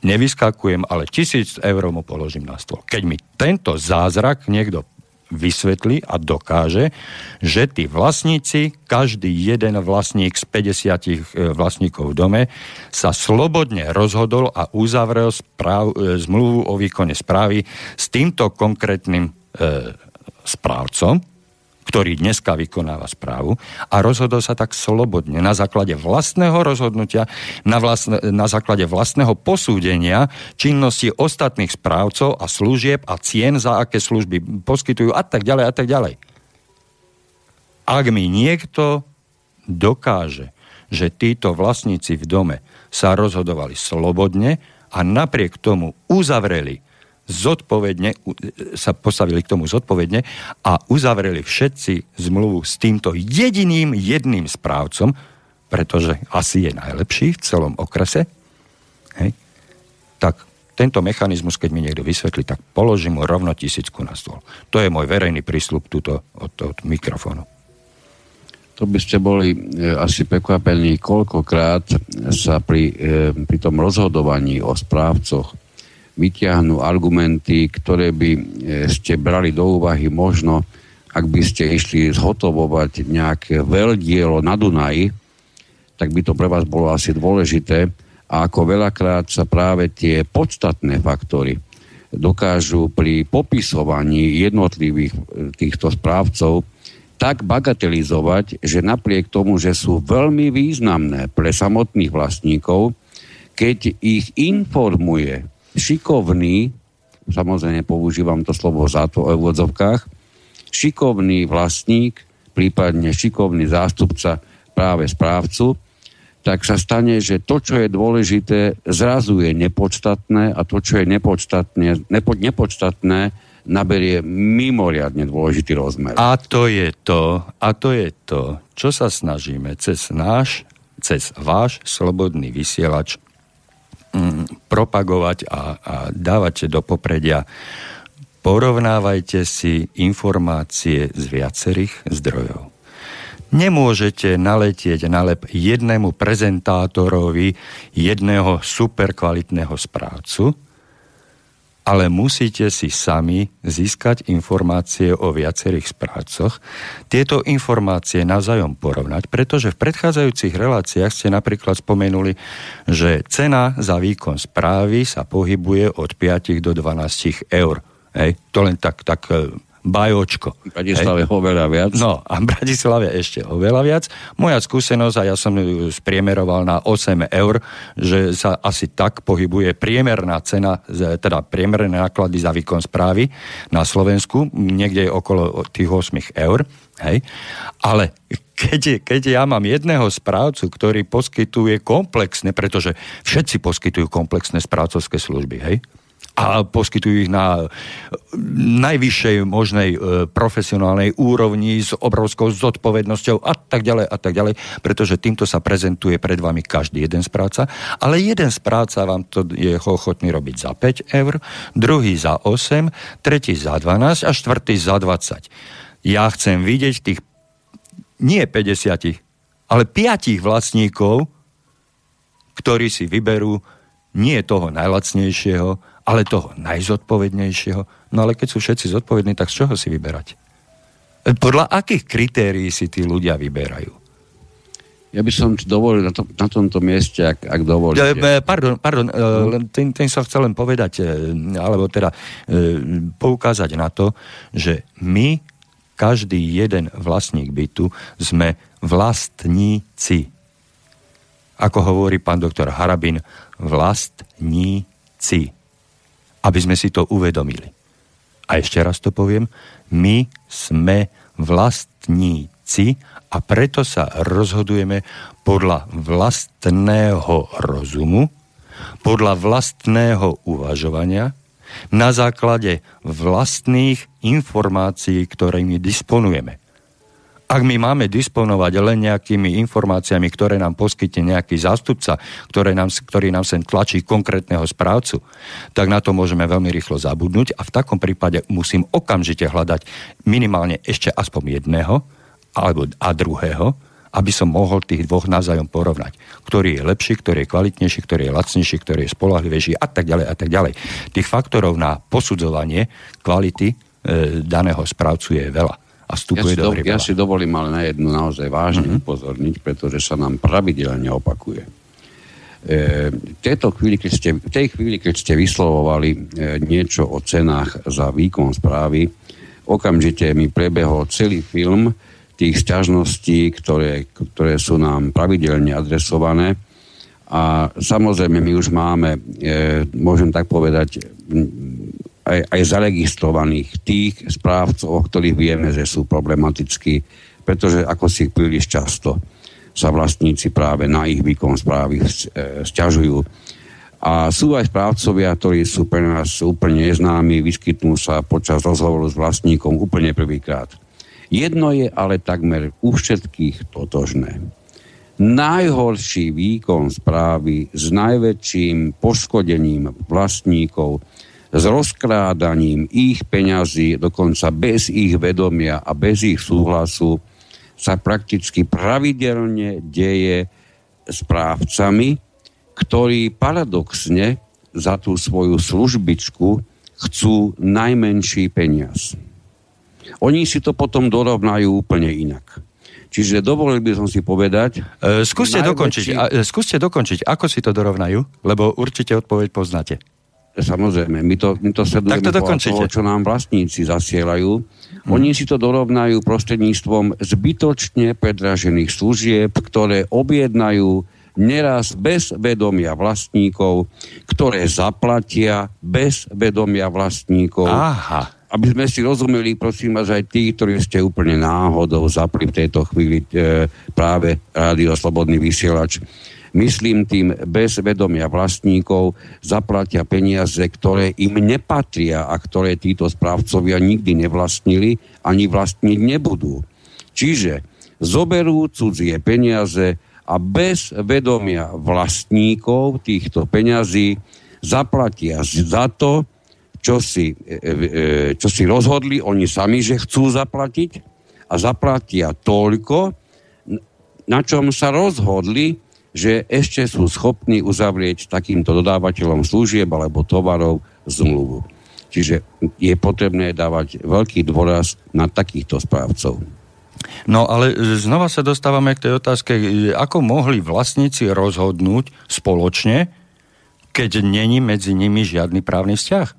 Speaker 1: nevyskakujem, ale tisíc eur mu položím na stôl. Keď mi tento zázrak niekto vysvetlí a dokáže, že tí vlastníci, každý jeden vlastník z 50 e, vlastníkov v dome sa slobodne rozhodol a uzavrel správ, e, zmluvu o výkone správy s týmto konkrétnym e, správcom, ktorý dneska vykonáva správu a rozhodol sa tak slobodne na základe vlastného rozhodnutia, na, vlastne, na základe vlastného posúdenia činnosti ostatných správcov a služieb a cien, za aké služby poskytujú a tak ďalej a tak ďalej. Ak mi niekto dokáže, že títo vlastníci v dome sa rozhodovali slobodne a napriek tomu uzavreli zodpovedne, sa postavili k tomu zodpovedne a uzavreli všetci zmluvu s týmto jediným jedným správcom, pretože asi je najlepší v celom okrese, hej, tak tento mechanizmus, keď mi niekto vysvetlí, tak položím mu rovno tisícku na stôl. To je môj verejný prísľub tuto od, od mikrofónu.
Speaker 2: To by ste boli e, asi prekvapení, koľkokrát sa pri, e, pri tom rozhodovaní o správcoch vyťahnú argumenty, ktoré by e, ste brali do úvahy možno, ak by ste išli zhotovovať nejaké veľdielo na Dunaji, tak by to pre vás bolo asi dôležité. A ako veľakrát sa práve tie podstatné faktory dokážu pri popisovaní jednotlivých e, týchto správcov tak bagatelizovať, že napriek tomu, že sú veľmi významné pre samotných vlastníkov, keď ich informuje šikovný, samozrejme používam to slovo za to v odzovkách, šikovný vlastník, prípadne šikovný zástupca práve správcu, tak sa stane, že to, čo je dôležité, zrazu je nepodstatné a to, čo je nepodstatné, nepo, nepodstatné naberie mimoriadne dôležitý rozmer.
Speaker 1: A to je to, a to je to, čo sa snažíme cez náš, cez váš slobodný vysielač mm, propagovať a, a dávate do popredia. Porovnávajte si informácie z viacerých zdrojov. Nemôžete naletieť na lep jednému prezentátorovi jedného superkvalitného správcu, ale musíte si sami získať informácie o viacerých správcoch, tieto informácie navzájom porovnať, pretože v predchádzajúcich reláciách ste napríklad spomenuli, že cena za výkon správy sa pohybuje od 5 do 12 eur. Hej, to len tak, tak e, bajočko.
Speaker 2: V Bratislave Hej. oveľa viac.
Speaker 1: No a v Bratislave ešte oveľa viac. Moja skúsenosť, a ja som ju spriemeroval na 8 eur, že sa asi tak pohybuje priemerná cena, teda priemerné náklady za výkon správy na Slovensku, niekde okolo tých 8 eur. Hej. Ale keď, keď ja mám jedného správcu, ktorý poskytuje komplexné, pretože všetci poskytujú komplexné správcovské služby, hej, a poskytujú ich na najvyššej možnej e, profesionálnej úrovni s obrovskou zodpovednosťou a tak ďalej a tak ďalej, pretože týmto sa prezentuje pred vami každý jeden správca, ale jeden správca vám to je ochotný robiť za 5 eur, druhý za 8, tretí za 12 a štvrtý za 20. Ja chcem vidieť tých nie 50, ale 5 vlastníkov, ktorí si vyberú nie toho najlacnejšieho, ale toho najzodpovednejšieho. No ale keď sú všetci zodpovední, tak z čoho si vyberať? Podľa akých kritérií si tí ľudia vyberajú?
Speaker 2: Ja by som dovolil na, to, na tomto mieste, ak, ak dovolíte.
Speaker 1: E, pardon, pardon, no. ten, ten sa chcel len povedať, e, alebo teda poukázať na to, že my, každý jeden vlastník bytu, sme vlastníci. Ako hovorí pán doktor Harabin, vlastníci aby sme si to uvedomili. A ešte raz to poviem, my sme vlastníci a preto sa rozhodujeme podľa vlastného rozumu, podľa vlastného uvažovania, na základe vlastných informácií, ktorými disponujeme. Ak my máme disponovať len nejakými informáciami, ktoré nám poskytne nejaký zástupca, ktoré nám, ktorý nám sem tlačí konkrétneho správcu, tak na to môžeme veľmi rýchlo zabudnúť a v takom prípade musím okamžite hľadať minimálne ešte aspoň jedného alebo a druhého, aby som mohol tých dvoch navzájom porovnať. Ktorý je lepší, ktorý je kvalitnejší, ktorý je lacnejší, ktorý je spolahlivejší a tak ďalej a tak ďalej. Tých faktorov na posudzovanie kvality e, daného správcu je veľa a vstupuje
Speaker 2: ja
Speaker 1: do
Speaker 2: do, Ja si dovolím ale na jednu naozaj vážne mm-hmm. upozorniť, pretože sa nám pravidelne opakuje. E, tejto chvíli, keď ste, v tej chvíli, keď ste vyslovovali e, niečo o cenách za výkon správy, okamžite mi prebehol celý film tých sťažností, ktoré, ktoré sú nám pravidelne adresované. A samozrejme, my už máme, e, môžem tak povedať, aj, aj zaregistrovaných tých správcov, o ktorých vieme, že sú problematickí, pretože ako si príliš často sa vlastníci práve na ich výkon správy e, sťažujú. A sú aj správcovia, ktorí sú pre nás úplne neznámi, vyskytnú sa počas rozhovoru s vlastníkom úplne prvýkrát. Jedno je ale takmer u všetkých totožné. Najhorší výkon správy s najväčším poškodením vlastníkov s rozkrádaním ich peňazí, dokonca bez ich vedomia a bez ich súhlasu, sa prakticky pravidelne deje správcami, ktorí paradoxne za tú svoju službičku chcú najmenší peniaz. Oni si to potom dorovnajú úplne inak. Čiže dovolil by som si povedať...
Speaker 1: E, skúste, najväčší... dokončiť, a, e, skúste dokončiť, ako si to dorovnajú, lebo určite odpoveď poznáte.
Speaker 2: Samozrejme, my to, my to sledujeme tak to toho, čo nám vlastníci zasielajú. Hmm. Oni si to dorovnajú prostredníctvom zbytočne predražených služieb, ktoré objednajú neraz bez vedomia vlastníkov, ktoré zaplatia bez vedomia vlastníkov.
Speaker 1: Aha.
Speaker 2: Aby sme si rozumeli, prosím vás, aj tí, ktorí ste úplne náhodou zapli v tejto chvíli e, práve Rádio Slobodný vysielač myslím tým bez vedomia vlastníkov, zaplatia peniaze, ktoré im nepatria a ktoré títo správcovia nikdy nevlastnili ani vlastniť nebudú. Čiže zoberú cudzie peniaze a bez vedomia vlastníkov týchto peňazí zaplatia za to, čo si, e, e, čo si rozhodli oni sami, že chcú zaplatiť a zaplatia toľko, na čom sa rozhodli, že ešte sú schopní uzavrieť takýmto dodávateľom služieb alebo tovarov zmluvu. Čiže je potrebné dávať veľký dôraz na takýchto správcov.
Speaker 1: No ale znova sa dostávame k tej otázke, ako mohli vlastníci rozhodnúť spoločne, keď není medzi nimi žiadny právny vzťah?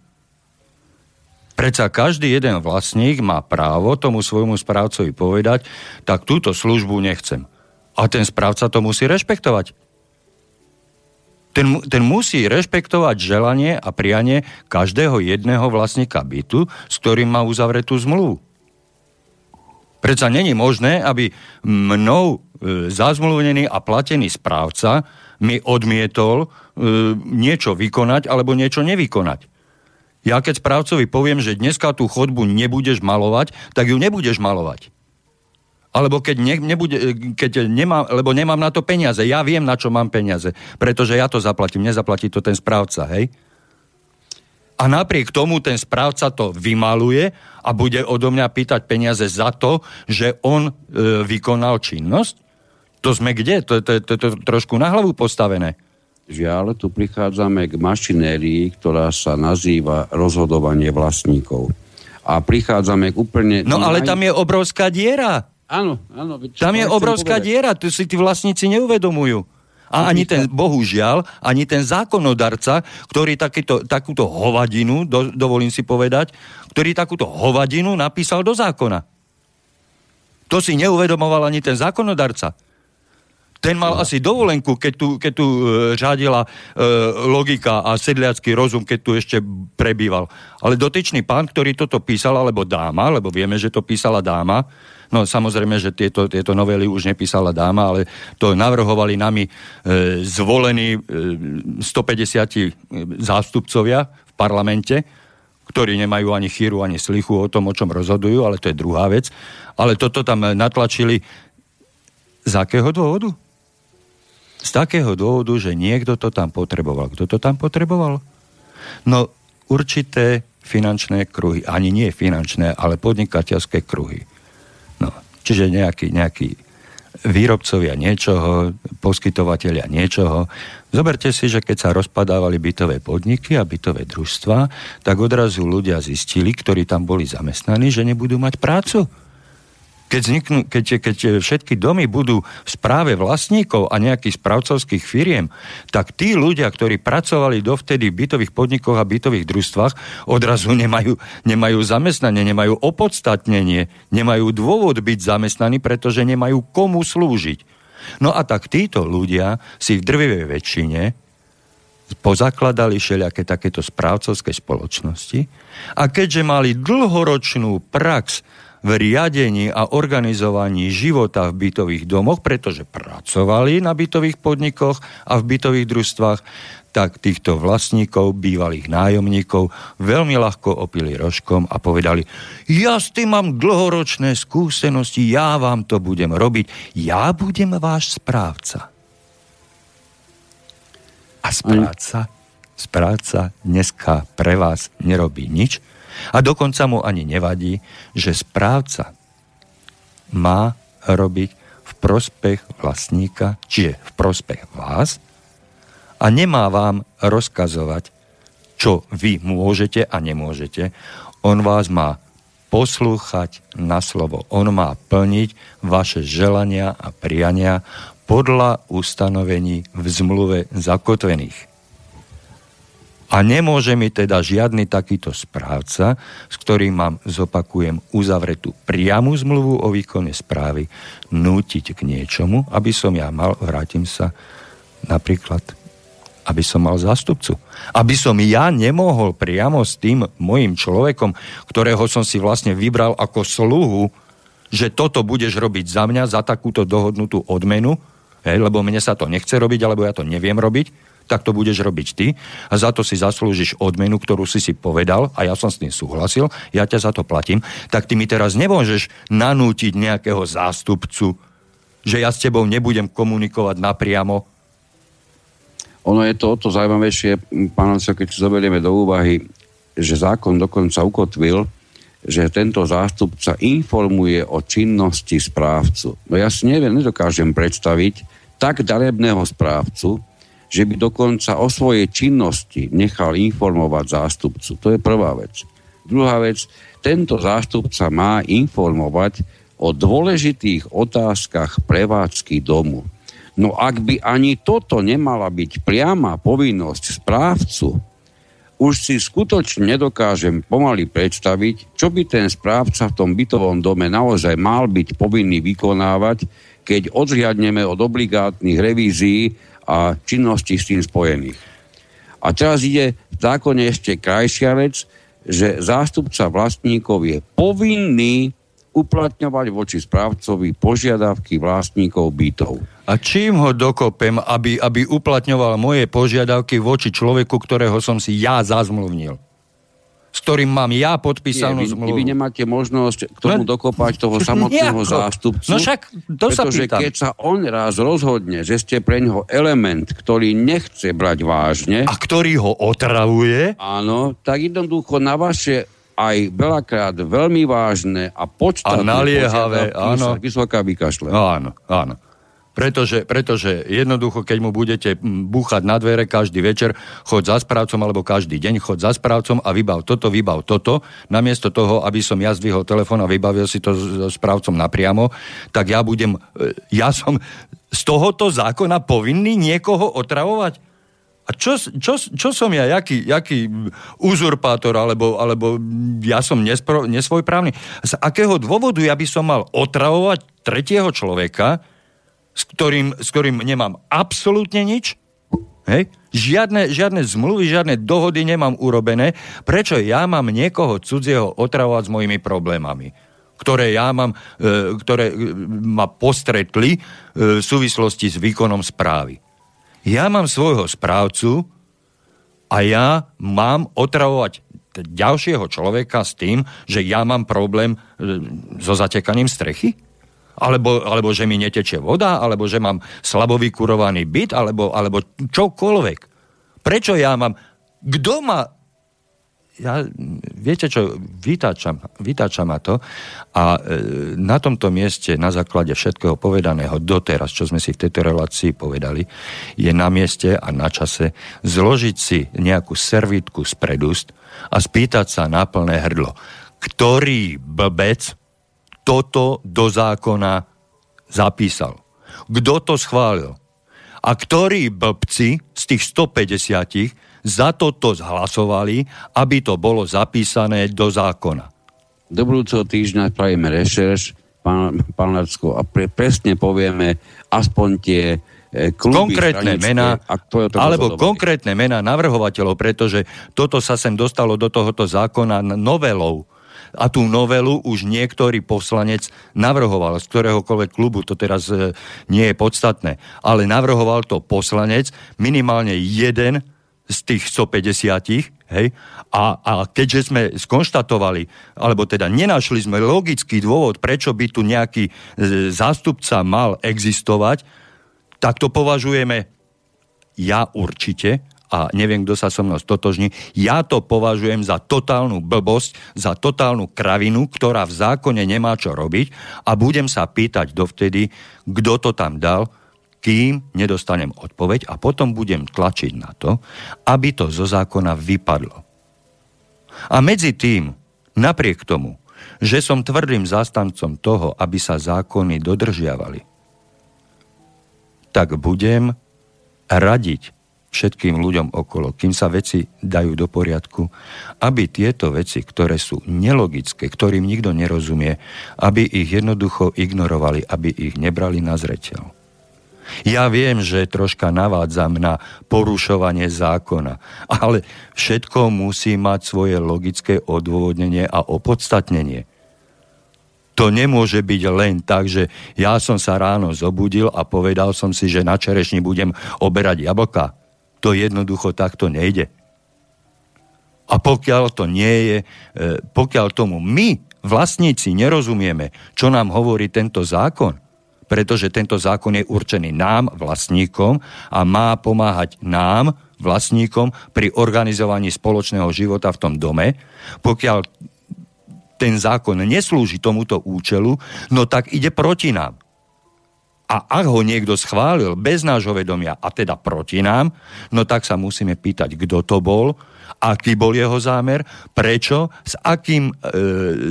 Speaker 1: Predsa každý jeden vlastník má právo tomu svojmu správcovi povedať, tak túto službu nechcem. A ten správca to musí rešpektovať. Ten, ten musí rešpektovať želanie a prianie každého jedného vlastníka bytu, s ktorým má uzavretú zmluvu. Predsa není možné, aby mnou e, zazmluvnený a platený správca mi odmietol e, niečo vykonať alebo niečo nevykonať. Ja keď správcovi poviem, že dneska tú chodbu nebudeš malovať, tak ju nebudeš malovať. Alebo keď, ne, nebude, keď nemám, lebo nemám na to peniaze. Ja viem, na čo mám peniaze. Pretože ja to zaplatím, nezaplatí to ten správca, hej? A napriek tomu ten správca to vymaluje a bude odo mňa pýtať peniaze za to, že on e, vykonal činnosť? To sme kde? To, to, to, to, to trošku na hlavu postavené.
Speaker 2: Žiaľ, tu prichádzame k mašinérii, ktorá sa nazýva rozhodovanie vlastníkov. A prichádzame k úplne...
Speaker 1: No ale tam je obrovská diera.
Speaker 2: Áno, áno.
Speaker 1: Tam je obrovská diera, tu si tí vlastníci neuvedomujú. A ani ten, bohužiaľ, ani ten zákonodarca, ktorý takýto, takúto hovadinu, do, dovolím si povedať, ktorý takúto hovadinu napísal do zákona. To si neuvedomoval ani ten zákonodarca. Ten mal asi dovolenku, keď tu, keď tu e, řádila e, logika a sedliacký rozum, keď tu ešte prebýval. Ale dotyčný pán, ktorý toto písal, alebo dáma, lebo vieme, že to písala dáma, no samozrejme, že tieto, tieto novely už nepísala dáma, ale to navrhovali nami e, zvolení e, 150 e, zástupcovia v parlamente, ktorí nemajú ani chýru, ani slichu o tom, o čom rozhodujú, ale to je druhá vec. Ale toto tam natlačili z akého dôvodu? Z takého dôvodu, že niekto to tam potreboval. Kto to tam potreboval? No určité finančné kruhy. Ani nie finančné, ale podnikateľské kruhy. No, čiže nejaký, nejaký výrobcovia niečoho, poskytovateľia niečoho. Zoberte si, že keď sa rozpadávali bytové podniky a bytové družstva, tak odrazu ľudia zistili, ktorí tam boli zamestnaní, že nebudú mať prácu keď, vzniknú, keď, keď všetky domy budú v správe vlastníkov a nejakých správcovských firiem, tak tí ľudia, ktorí pracovali dovtedy v bytových podnikoch a bytových družstvách, odrazu nemajú, nemajú zamestnanie, nemajú opodstatnenie, nemajú dôvod byť zamestnaní, pretože nemajú komu slúžiť. No a tak títo ľudia si v drvivej väčšine pozakladali všelijaké takéto správcovské spoločnosti a keďže mali dlhoročnú prax v riadení a organizovaní života v bytových domoch, pretože pracovali na bytových podnikoch a v bytových družstvách, tak týchto vlastníkov, bývalých nájomníkov veľmi ľahko opili rožkom a povedali, ja s tým mám dlhoročné skúsenosti, ja vám to budem robiť, ja budem váš správca. A správca, správca dneska pre vás nerobí nič, a dokonca mu ani nevadí, že správca má robiť v prospech vlastníka, čiže v prospech vás a nemá vám rozkazovať, čo vy môžete a nemôžete. On vás má poslúchať na slovo. On má plniť vaše želania a priania podľa ustanovení v zmluve zakotvených. A nemôže mi teda žiadny takýto správca, s ktorým mám, zopakujem, uzavretú priamu zmluvu o výkone správy, nútiť k niečomu, aby som ja mal, vrátim sa napríklad, aby som mal zástupcu. Aby som ja nemohol priamo s tým mojim človekom, ktorého som si vlastne vybral ako sluhu, že toto budeš robiť za mňa, za takúto dohodnutú odmenu, lebo mne sa to nechce robiť, alebo ja to neviem robiť, tak to budeš robiť ty a za to si zaslúžiš odmenu, ktorú si si povedal a ja som s tým súhlasil, ja ťa za to platím, tak ty mi teraz nemôžeš nanútiť nejakého zástupcu, že ja s tebou nebudem komunikovať napriamo.
Speaker 2: Ono je to o to zaujímavejšie, pán keď si zoberieme do úvahy, že zákon dokonca ukotvil, že tento zástupca informuje o činnosti správcu. No ja si neviem, nedokážem predstaviť tak darebného správcu, že by dokonca o svojej činnosti nechal informovať zástupcu. To je prvá vec. Druhá vec, tento zástupca má informovať o dôležitých otázkach prevádzky domu. No ak by ani toto nemala byť priama povinnosť správcu, už si skutočne nedokážem pomaly predstaviť, čo by ten správca v tom bytovom dome naozaj mal byť povinný vykonávať, keď odhliadneme od obligátnych revízií a činností s tým spojených. A teraz ide v zákone ešte krajšia vec, že zástupca vlastníkov je povinný uplatňovať voči správcovi požiadavky vlastníkov bytov.
Speaker 1: A čím ho dokopem, aby, aby uplatňoval moje požiadavky voči človeku, ktorého som si ja zazmluvnil? S ktorým mám ja podpísanú Nie, vy, zmluvu.
Speaker 2: Vy nemáte možnosť k tomu no, dokopať toho samotného <laughs> nejako. zástupcu.
Speaker 1: No však, to
Speaker 2: pretože
Speaker 1: sa
Speaker 2: keď sa on raz rozhodne, že ste pre neho element, ktorý nechce brať vážne...
Speaker 1: A ktorý ho otravuje...
Speaker 2: Áno, tak jednoducho na vaše aj veľakrát veľmi vážne a podstatné
Speaker 1: a naliehavé, áno.
Speaker 2: vysoká vykašle.
Speaker 1: Áno, áno. Pretože, pretože jednoducho, keď mu budete búchať na dvere každý večer, chod za správcom, alebo každý deň chod za správcom a vybav toto, vybav toto, namiesto toho, aby som ja zdvihol telefón a vybavil si to s správcom napriamo, tak ja budem, e, ja som z tohoto zákona povinný niekoho otravovať? A čo, čo, čo som ja, jaký, jaký uzurpátor, alebo, alebo ja som nespro, nesvojprávny? Z akého dôvodu ja by som mal otravovať tretieho človeka, s ktorým, s ktorým nemám absolútne nič. Hej? Žiadne, žiadne zmluvy, žiadne dohody nemám urobené. Prečo ja mám niekoho cudzieho otravovať s mojimi problémami? ktoré ja mám, e, ktoré e, ma postretli e, v súvislosti s výkonom správy. Ja mám svojho správcu a ja mám otravovať ďalšieho človeka s tým, že ja mám problém so zatekaním strechy? Alebo, alebo že mi netečie voda, alebo že mám slabo vykurovaný byt, alebo, alebo čokoľvek. Prečo ja mám... Kto ma... Ja, viete čo, vytáčam, vytáčam ma to a e, na tomto mieste, na základe všetkého povedaného doteraz, čo sme si v tejto relácii povedali, je na mieste a na čase zložiť si nejakú servítku z predúst a spýtať sa na plné hrdlo, ktorý blbec toto do zákona zapísal. Kto to schválil? A ktorí blbci z tých 150 za toto zhlasovali, aby to bolo zapísané do zákona?
Speaker 2: Do budúceho týždňa spravíme rešerš, pán, pán Lacko, a pre, presne povieme aspoň tie e, kluby
Speaker 1: konkrétne mená, alebo konkrétne mená navrhovateľov, pretože toto sa sem dostalo do tohoto zákona novelou a tú novelu už niektorý poslanec navrhoval z ktoréhokoľvek klubu, to teraz e, nie je podstatné, ale navrhoval to poslanec, minimálne jeden z tých 150, hej, a, a keďže sme skonštatovali, alebo teda nenašli sme logický dôvod, prečo by tu nejaký e, zástupca mal existovať, tak to považujeme ja určite a neviem, kto sa so mnou stotožní, ja to považujem za totálnu blbosť, za totálnu kravinu, ktorá v zákone nemá čo robiť a budem sa pýtať dovtedy, kto to tam dal, kým nedostanem odpoveď a potom budem tlačiť na to, aby to zo zákona vypadlo. A medzi tým, napriek tomu, že som tvrdým zástancom toho, aby sa zákony dodržiavali, tak budem radiť všetkým ľuďom okolo, kým sa veci dajú do poriadku, aby tieto veci, ktoré sú nelogické, ktorým nikto nerozumie, aby ich jednoducho ignorovali, aby ich nebrali na zreteľ. Ja viem, že troška navádzam na porušovanie zákona, ale všetko musí mať svoje logické odôvodnenie a opodstatnenie. To nemôže byť len tak, že ja som sa ráno zobudil a povedal som si, že na čerešni budem oberať jablka. To jednoducho takto nejde. A pokiaľ to nie je, e, pokiaľ tomu my, vlastníci, nerozumieme, čo nám hovorí tento zákon, pretože tento zákon je určený nám, vlastníkom, a má pomáhať nám, vlastníkom, pri organizovaní spoločného života v tom dome, pokiaľ ten zákon neslúži tomuto účelu, no tak ide proti nám. A ak ho niekto schválil bez nášho vedomia, a teda proti nám, no tak sa musíme pýtať, kto to bol, aký bol jeho zámer, prečo, s akým, e,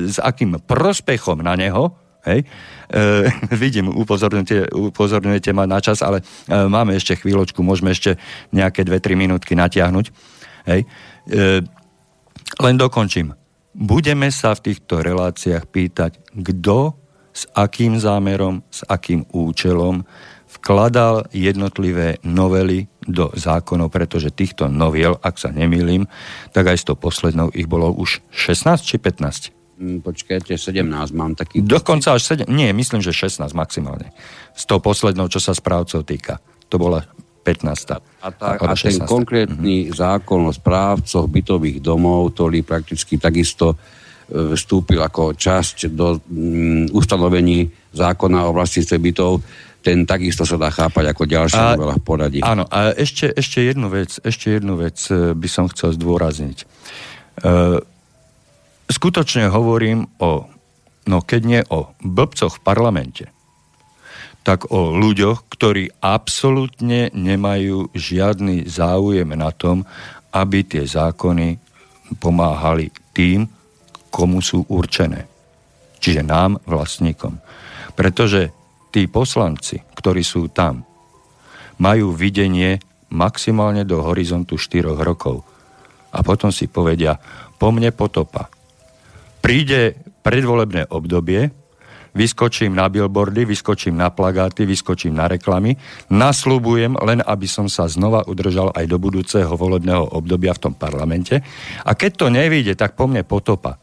Speaker 1: s akým prospechom na neho, hej, e, <laughs> vidím, upozorňujete, upozorňujete ma na čas, ale e, máme ešte chvíľočku, môžeme ešte nejaké 2-3 minútky natiahnuť. Hej. E, len dokončím. Budeme sa v týchto reláciách pýtať, kto s akým zámerom, s akým účelom vkladal jednotlivé novely do zákonov, pretože týchto noviel, ak sa nemýlim, tak aj s tou poslednou ich bolo už 16 či 15?
Speaker 2: Mm, počkajte, 17 mám taký...
Speaker 1: Dokonca až 7, nie, myslím, že 16 maximálne. S tou poslednou, čo sa správcov týka. To bola 15.
Speaker 2: A, tá, a ten konkrétny mm-hmm. zákon o správcoch bytových domov, ktorý prakticky takisto vstúpil ako časť do um, ustanovení zákona o vlastníctve bytov, ten takisto sa dá chápať ako ďalšia novela v poradí.
Speaker 1: Áno, a ešte, ešte jednu vec, ešte jednu vec e, by som chcel zdôrazniť. Uh, skutočne hovorím o, no keď nie o blbcoch v parlamente, tak o ľuďoch, ktorí absolútne nemajú žiadny záujem na tom, aby tie zákony pomáhali tým, komu sú určené. Čiže nám, vlastníkom. Pretože tí poslanci, ktorí sú tam, majú videnie maximálne do horizontu 4 rokov. A potom si povedia, po mne potopa príde predvolebné obdobie, vyskočím na billboardy, vyskočím na plagáty, vyskočím na reklamy, nasľubujem len, aby som sa znova udržal aj do budúceho volebného obdobia v tom parlamente. A keď to nevíde, tak po mne potopa.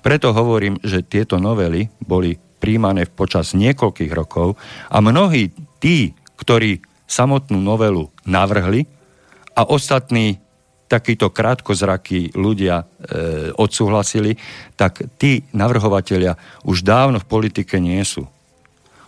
Speaker 1: Preto hovorím, že tieto novely boli príjmané počas niekoľkých rokov a mnohí tí, ktorí samotnú novelu navrhli a ostatní takíto krátkozrakí ľudia e, odsúhlasili, tak tí navrhovatelia už dávno v politike nie sú.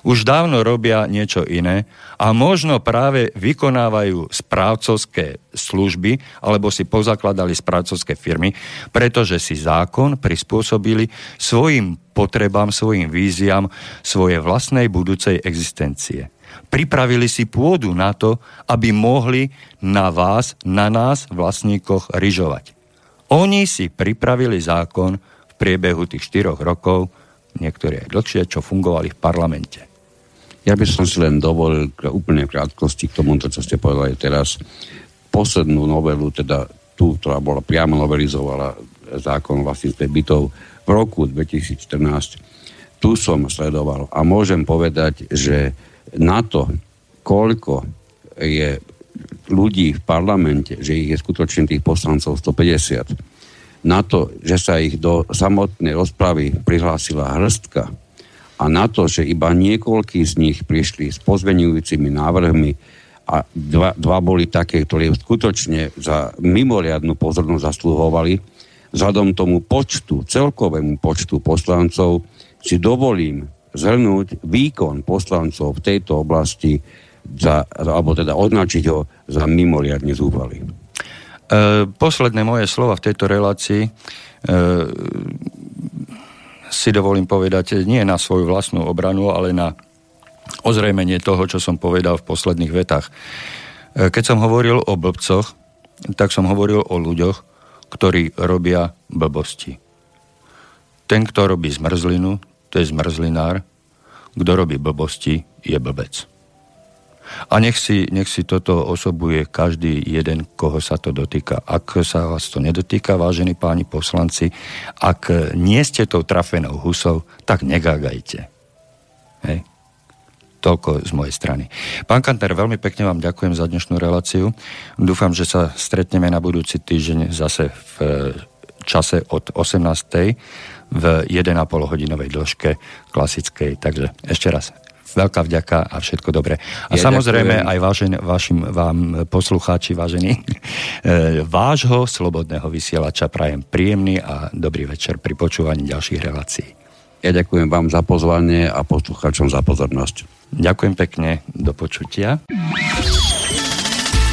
Speaker 1: Už dávno robia niečo iné a možno práve vykonávajú správcovské služby alebo si pozakladali správcovské firmy, pretože si zákon prispôsobili svojim potrebám, svojim víziám svojej vlastnej budúcej existencie pripravili si pôdu na to, aby mohli na vás, na nás, vlastníkoch, ryžovať. Oni si pripravili zákon v priebehu tých 4 rokov, niektoré aj dlhšie, čo fungovali v parlamente.
Speaker 2: Ja by som si len dovolil úplne v krátkosti k tomu, čo ste povedali teraz, poslednú novelu, teda tú, ktorá bola priamo novelizovala zákon vlastníctve bytov v roku 2014, tu som sledoval a môžem povedať, že na to, koľko je ľudí v parlamente, že ich je skutočne tých poslancov 150, na to, že sa ich do samotnej rozpravy prihlásila hrstka a na to, že iba niekoľkí z nich prišli s pozvenujúcimi návrhmi a dva, dva boli také, ktoré skutočne za mimoriadnu pozornosť zasluhovali, vzhľadom tomu počtu, celkovému počtu poslancov si dovolím zhrnúť výkon poslancov v tejto oblasti za, alebo teda označiť ho za mimoriadne zúfalý. E,
Speaker 1: posledné moje slova v tejto relácii e, si dovolím povedať nie na svoju vlastnú obranu, ale na ozrejmenie toho, čo som povedal v posledných vetách. E, keď som hovoril o blbcoch, tak som hovoril o ľuďoch, ktorí robia blbosti. Ten, kto robí zmrzlinu, to je zmrzlinár, kto robí blbosti, je blbec. A nech si, nech si toto osobuje každý jeden, koho sa to dotýka. Ak sa vás to nedotýka, vážení páni poslanci, ak nie ste tou trafenou husou, tak negágajte. Hej. Toľko z mojej strany. Pán Kanter, veľmi pekne vám ďakujem za dnešnú reláciu. Dúfam, že sa stretneme na budúci týždeň zase v čase od 18 v 1,5 hodinovej dĺžke klasickej. Takže ešte raz veľká vďaka a všetko dobré. A ja samozrejme ďakujem. aj vážen, vašim vám poslucháči, vážení, <laughs> e, vášho slobodného vysielača prajem príjemný a dobrý večer pri počúvaní ďalších relácií.
Speaker 2: Ja ďakujem vám za pozvanie a poslucháčom za pozornosť.
Speaker 1: Ďakujem pekne, do počutia.